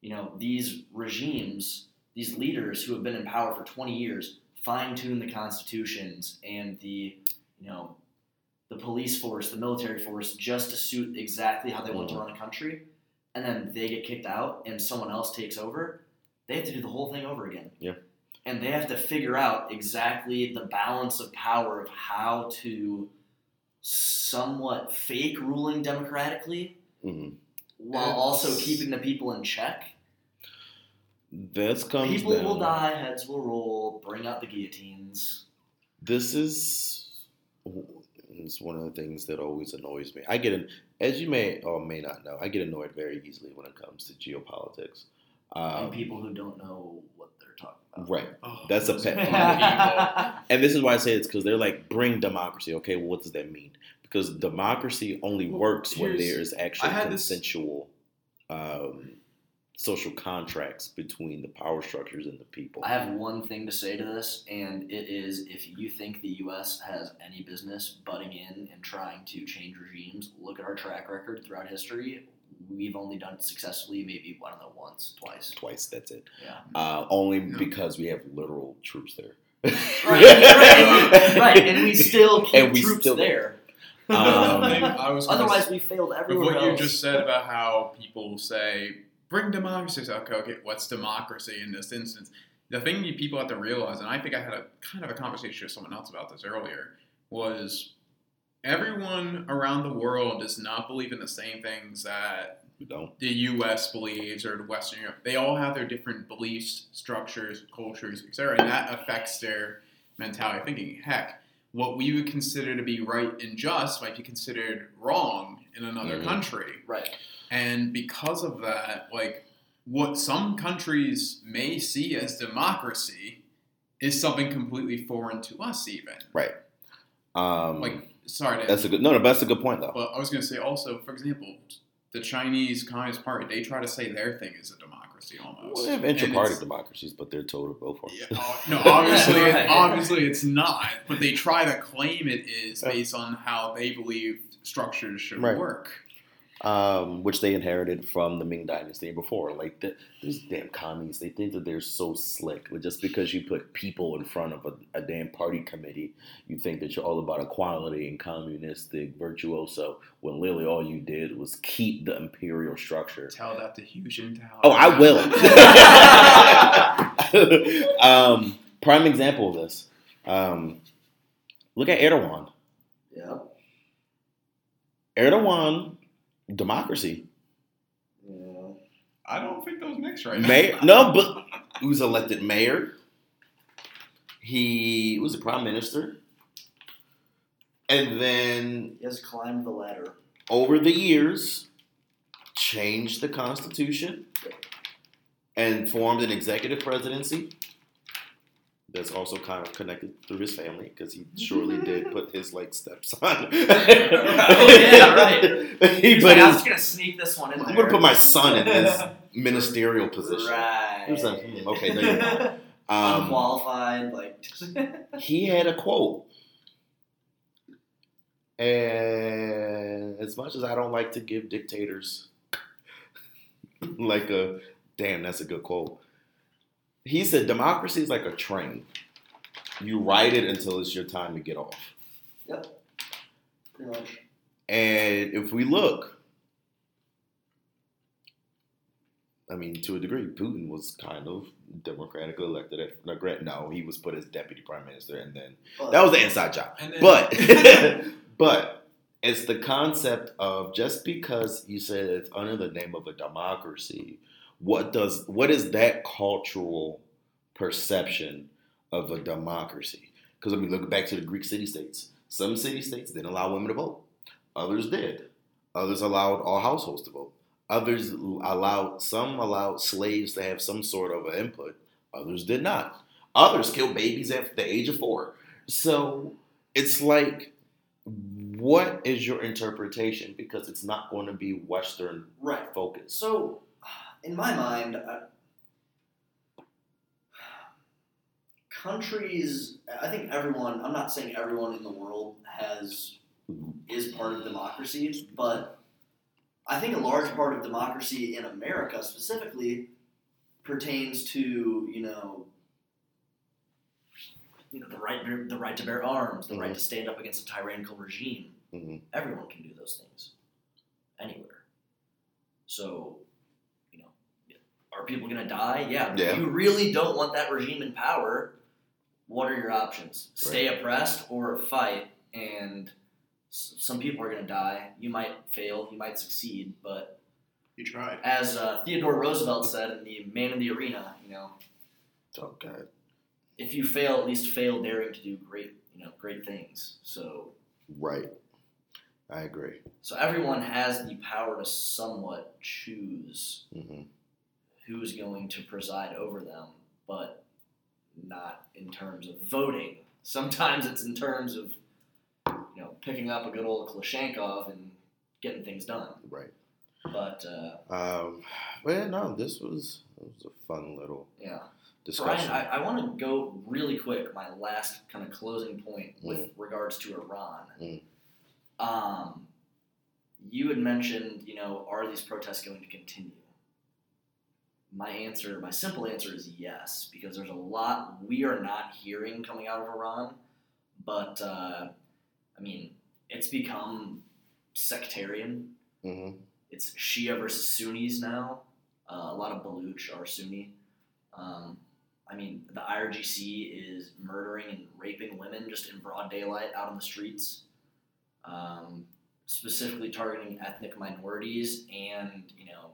[SPEAKER 2] you know, these regimes, these leaders who have been in power for 20 years, fine tune the constitutions and the, you know, the police force, the military force, just to suit exactly how they want to
[SPEAKER 1] Mhm.
[SPEAKER 2] run a country, and then they get kicked out and someone else takes over, they have to do the whole thing over again.
[SPEAKER 1] Yeah.
[SPEAKER 2] And they have to figure out exactly the balance of power of how to somewhat fake ruling democratically
[SPEAKER 1] Mhm.
[SPEAKER 2] while also keeping the people in check.
[SPEAKER 1] This comes
[SPEAKER 2] People
[SPEAKER 1] down.
[SPEAKER 2] will die, heads will roll. Bring out the guillotines.
[SPEAKER 1] This is it's one of the things that always annoys me. I get an, as you may or may not know, I get annoyed very easily when it comes to geopolitics. Um,
[SPEAKER 2] and people who don't know what they're talking about.
[SPEAKER 1] Right.
[SPEAKER 3] Oh,
[SPEAKER 1] That's a pet
[SPEAKER 3] people.
[SPEAKER 1] And this is why I say it's because they're like, bring democracy. Okay, well, what does that mean? Because democracy only
[SPEAKER 3] Well,
[SPEAKER 1] works when there is actually
[SPEAKER 3] I had this-
[SPEAKER 1] consensual um, social contracts between the power structures and the people.
[SPEAKER 2] I have one thing to say to this, and it is if you think the U.S. has any business butting in and trying to change regimes, look at our track record throughout history. We've only done it successfully, maybe one of the once, twice.
[SPEAKER 1] Twice, that's it.
[SPEAKER 2] Yeah.
[SPEAKER 1] Uh, only
[SPEAKER 3] Yeah.
[SPEAKER 1] because we have literal troops there.
[SPEAKER 2] Right, right, right, and we still keep
[SPEAKER 1] And we
[SPEAKER 2] troops
[SPEAKER 1] still-
[SPEAKER 2] there.
[SPEAKER 1] Um,
[SPEAKER 3] I was
[SPEAKER 2] Otherwise,
[SPEAKER 3] s-
[SPEAKER 2] we failed
[SPEAKER 3] with
[SPEAKER 2] everywhere
[SPEAKER 3] what you just said about how people say bring democracy. It's Okay, okay, what's democracy in this instance? The thing you people have to realize, and I think I had a kind of a conversation with someone else about this earlier, was everyone around the world does not believe in the same things that
[SPEAKER 1] don't.
[SPEAKER 3] the U.S. believes or the Western Europe. They all have their different beliefs, structures, cultures, etc., and that affects their mentality thinking. Heck, what we would consider to be right and just might be considered wrong in another
[SPEAKER 1] Mhm.
[SPEAKER 3] country.
[SPEAKER 2] right.
[SPEAKER 3] And because of that, like what some countries may see as democracy is something completely foreign to us, even.
[SPEAKER 1] Um,
[SPEAKER 3] Like, sorry,
[SPEAKER 1] that's a good. No, no, that's a good point though.
[SPEAKER 3] but I was going to say also, for example, the Chinese Communist Party, they try to say their thing is a democracy almost.
[SPEAKER 1] Well, they have inter-party democracies, but they're told to vote for.
[SPEAKER 3] Yeah, oh, no, obviously, obviously it's not. But they try to claim it is based on how they believe structures should
[SPEAKER 1] Right.
[SPEAKER 3] work.
[SPEAKER 1] Um, which they inherited from the Ming Dynasty before. Like the, these damn commies, they think that they're so slick. But just because you put people in front of a, a damn party committee, you think that you're all about equality and communistic virtuoso. When literally all you did was keep the imperial structure.
[SPEAKER 3] Tell that to Hu Jintao.
[SPEAKER 1] Oh, I will. um, prime example of this. Um, look at Erdogan.
[SPEAKER 2] Yeah.
[SPEAKER 1] Erdogan, democracy.
[SPEAKER 2] yeah.
[SPEAKER 3] I don't think those mix right now.
[SPEAKER 1] Mayor, no, but he was elected mayor. He was a prime minister, and then
[SPEAKER 2] He has climbed the ladder.
[SPEAKER 1] over the years, changed the constitution and formed an executive presidency. That's also kind of connected through his family because he surely did put his like stepson. oh
[SPEAKER 2] yeah, right.
[SPEAKER 1] he
[SPEAKER 2] He's
[SPEAKER 1] put
[SPEAKER 2] like, I'm just gonna sneak this one in
[SPEAKER 1] I'm
[SPEAKER 2] there.
[SPEAKER 1] gonna put my son in this ministerial position.
[SPEAKER 2] Right.
[SPEAKER 1] Like, hmm, okay, there you go. Um,
[SPEAKER 2] Unqualified, like.
[SPEAKER 1] he had a quote. And as much as I don't like to give dictators like a damn, that's a good quote. He said democracy is like a train. You ride it until it's your time to get off. Yep.
[SPEAKER 2] Pretty much.
[SPEAKER 1] And if we look, I mean, to a degree, Putin was kind of democratically elected. At, no, gra- no, he was put as deputy prime minister, and then
[SPEAKER 2] But-
[SPEAKER 1] that was the inside job.
[SPEAKER 3] Then,
[SPEAKER 1] But but it's the concept of just because you said it's under the name of a democracy, what does what is that cultural perception of a democracy? Because I mean, look back to the Greek city states. Some city states didn't allow women to vote. Others did. Others allowed all households to vote. Others allowed some allowed slaves to have some sort of an input. Others did not. Others killed babies at the age of four. So it's like, what is your interpretation? Because it's not going to be Western
[SPEAKER 2] right.
[SPEAKER 1] focused.
[SPEAKER 2] So, in my mind, uh, countries. I think everyone. I'm not saying everyone in the world has is part of democracy, but I think a large part of democracy in America specifically pertains to you know. You know the right, the right to bear arms, the right to stand up against a tyrannical regime.
[SPEAKER 1] Mhm.
[SPEAKER 2] Everyone can do those things, anywhere. So, are people going to die? Yeah.
[SPEAKER 1] Yeah.
[SPEAKER 2] If you really don't want that regime in power, what are your options? Stay oppressed or fight? And s- some people are going to die. You might fail, you might succeed, but
[SPEAKER 3] He tried.
[SPEAKER 2] As uh, Theodore Roosevelt said in the Man in the Arena, you know,
[SPEAKER 1] Oh God.
[SPEAKER 2] if you fail, at least fail daring to do great, you know, great things. So,
[SPEAKER 1] Right. I agree.
[SPEAKER 2] so everyone has the power to somewhat choose
[SPEAKER 1] hmm
[SPEAKER 2] who's going to preside over them, but not in terms of voting. Sometimes it's in terms of, you know, picking up a good old Kalashnikov and getting things done.
[SPEAKER 1] Right.
[SPEAKER 2] But uh,
[SPEAKER 1] Um. Well, no, this was it was a fun little
[SPEAKER 2] yeah,
[SPEAKER 1] discussion.
[SPEAKER 2] Brian, I, I want to go really quick. My last kind of closing point with
[SPEAKER 1] Mm.
[SPEAKER 2] regards to Iran.
[SPEAKER 1] Mm.
[SPEAKER 2] Um, you had mentioned, you know, are these protests going to continue? My answer, my simple answer is yes, because there's a lot we are not hearing coming out of Iran. But uh, I mean, it's become sectarian.
[SPEAKER 1] hmm
[SPEAKER 2] It's Shia versus Sunnis now. Uh, a lot of Baluch are Sunni. Um, I mean, the IRGC is murdering and raping women just in broad daylight out on the streets, um, specifically targeting ethnic minorities and you know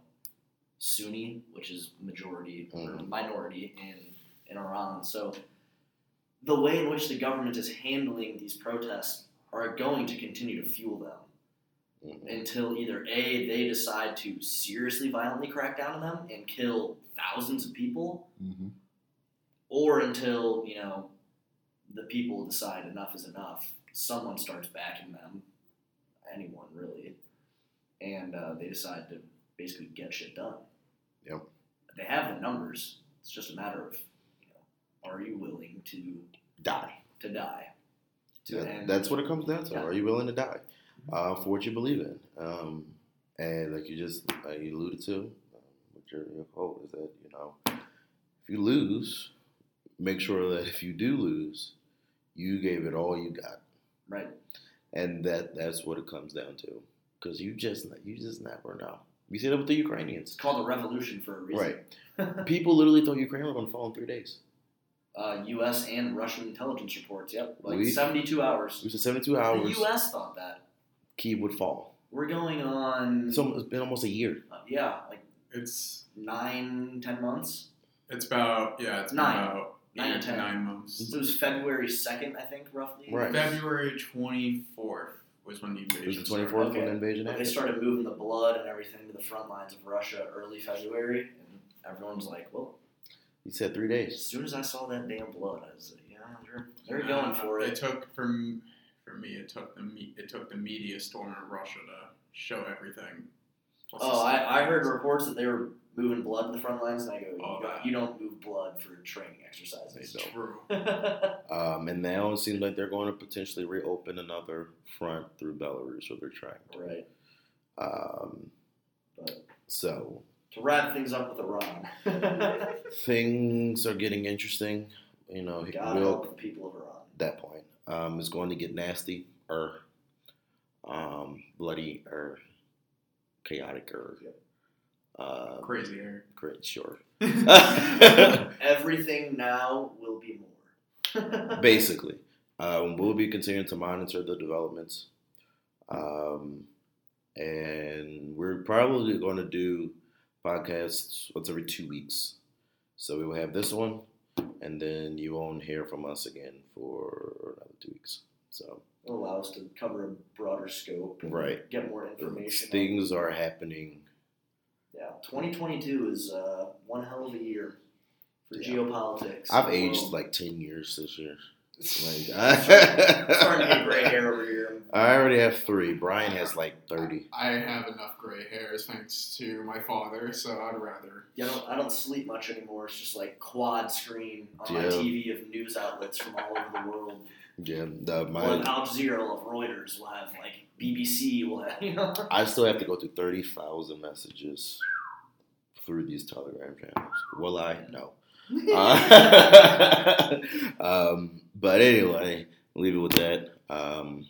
[SPEAKER 2] Sunni, which is majority or
[SPEAKER 1] Mhm.
[SPEAKER 2] minority in in Iran. So the way in which the government is handling these protests are going to continue to fuel them
[SPEAKER 1] hmm
[SPEAKER 2] until either A, they decide to seriously violently crack down on them and kill thousands of people,
[SPEAKER 1] hmm
[SPEAKER 2] or until, you know, the people decide enough is enough. Someone starts backing them, anyone really, and uh, they decide to basically get shit done.
[SPEAKER 1] Yep.
[SPEAKER 2] They have the numbers. It's just a matter of, you know, are you willing to
[SPEAKER 1] Die.
[SPEAKER 2] to die? To
[SPEAKER 1] That- that's what it comes down to.
[SPEAKER 2] Yeah.
[SPEAKER 1] Are you willing to die uh, for what you believe in? Um, and like you just uh, you alluded to um, with your, your quote is that you know if you lose, make sure that if you do lose, you gave it all you got,
[SPEAKER 2] right.
[SPEAKER 1] and that that's what it comes down to. Because you just you just never know. You see that with the Ukrainians,
[SPEAKER 2] It's called a revolution for a reason.
[SPEAKER 1] right? People literally thought Ukraine were going to fall in three days.
[SPEAKER 2] uh, U.S. and Russian intelligence reports. Yep, like
[SPEAKER 1] We-
[SPEAKER 2] 72 hours.
[SPEAKER 1] We said 72 hours.
[SPEAKER 2] The
[SPEAKER 1] hours.
[SPEAKER 2] U.S. thought that.
[SPEAKER 1] Kiev would fall.
[SPEAKER 2] We're going on.
[SPEAKER 1] It's, almost, it's been almost a year.
[SPEAKER 2] uh, yeah, like
[SPEAKER 3] It's
[SPEAKER 2] nine, ten months.
[SPEAKER 3] it's about yeah, it's
[SPEAKER 2] Nine.
[SPEAKER 3] about
[SPEAKER 2] Nine or
[SPEAKER 3] eight to
[SPEAKER 2] ten.
[SPEAKER 3] nine months.
[SPEAKER 2] It was February 2nd, I think, roughly.
[SPEAKER 1] Right.
[SPEAKER 3] February twenty fourth was when the
[SPEAKER 1] It
[SPEAKER 3] invasion.
[SPEAKER 1] was the 24th.
[SPEAKER 2] Okay.
[SPEAKER 1] when the invasion
[SPEAKER 2] But they started moving the blood and everything to the front lines of Russia early February, and everyone was like, "Well,
[SPEAKER 1] You said three days.
[SPEAKER 2] as soon as I saw that damn blood, I was like, yeah, they're they're
[SPEAKER 3] Nah,
[SPEAKER 2] going for uh,
[SPEAKER 3] It
[SPEAKER 2] it."
[SPEAKER 3] took for for me. It took the me- it took the media storm in Russia to show everything. Plus
[SPEAKER 2] Oh, I, I heard reports that they were moving blood in the front lines, and I go, you,
[SPEAKER 3] Oh,
[SPEAKER 2] don't, you don't move blood for training exercises.
[SPEAKER 1] They don't.
[SPEAKER 3] True.
[SPEAKER 1] Um, and now it seems like they're going to potentially reopen another front through Belarus, or they're trying to.
[SPEAKER 2] right.
[SPEAKER 1] Um,
[SPEAKER 2] But
[SPEAKER 1] so
[SPEAKER 2] to wrap things up with Iran,
[SPEAKER 1] things are getting interesting. You know,
[SPEAKER 2] God
[SPEAKER 1] we'll,
[SPEAKER 2] help the people of Iran.
[SPEAKER 1] that point um, is going to get nasty or um, bloody or chaotic or
[SPEAKER 2] Yep.
[SPEAKER 1] Uh,
[SPEAKER 3] Crazy air.
[SPEAKER 1] great, sure.
[SPEAKER 2] Everything now will be more.
[SPEAKER 1] Basically, um, we'll be continuing to monitor the developments, um, and we're probably going to do podcasts once every two weeks. So we will have this one, and then you won't hear from us again for another two weeks. So
[SPEAKER 2] It'll allow us to cover a broader scope, and
[SPEAKER 1] Right.
[SPEAKER 2] Get more information.
[SPEAKER 1] things are happening.
[SPEAKER 2] Yeah, 2022 is uh, one hell of a year for
[SPEAKER 1] Yeah.
[SPEAKER 2] geopolitics.
[SPEAKER 1] I've
[SPEAKER 2] in
[SPEAKER 1] aged
[SPEAKER 2] world.
[SPEAKER 1] like ten years this year. Like,
[SPEAKER 2] starting to get gray hair over here.
[SPEAKER 1] I already have three. Brian has like thirty.
[SPEAKER 3] I have enough gray hairs thanks to my father, so I'd rather.
[SPEAKER 2] Yeah, I don't, I don't sleep much anymore. It's just like quad screen on my TV of news outlets from all over the world.
[SPEAKER 1] Yeah, the,
[SPEAKER 2] We'll have
[SPEAKER 1] my
[SPEAKER 2] Al Jazeera, we'll Reuters, we'll have like BBC, we'll have you know.
[SPEAKER 1] I still have to go through thirty thousand messages through these Telegram channels. Will I? No. Uh, um, but anyway, leave it with that. Um,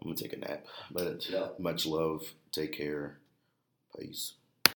[SPEAKER 1] I'm gonna take a nap. But
[SPEAKER 2] Yeah.
[SPEAKER 1] much love. Take care. Peace.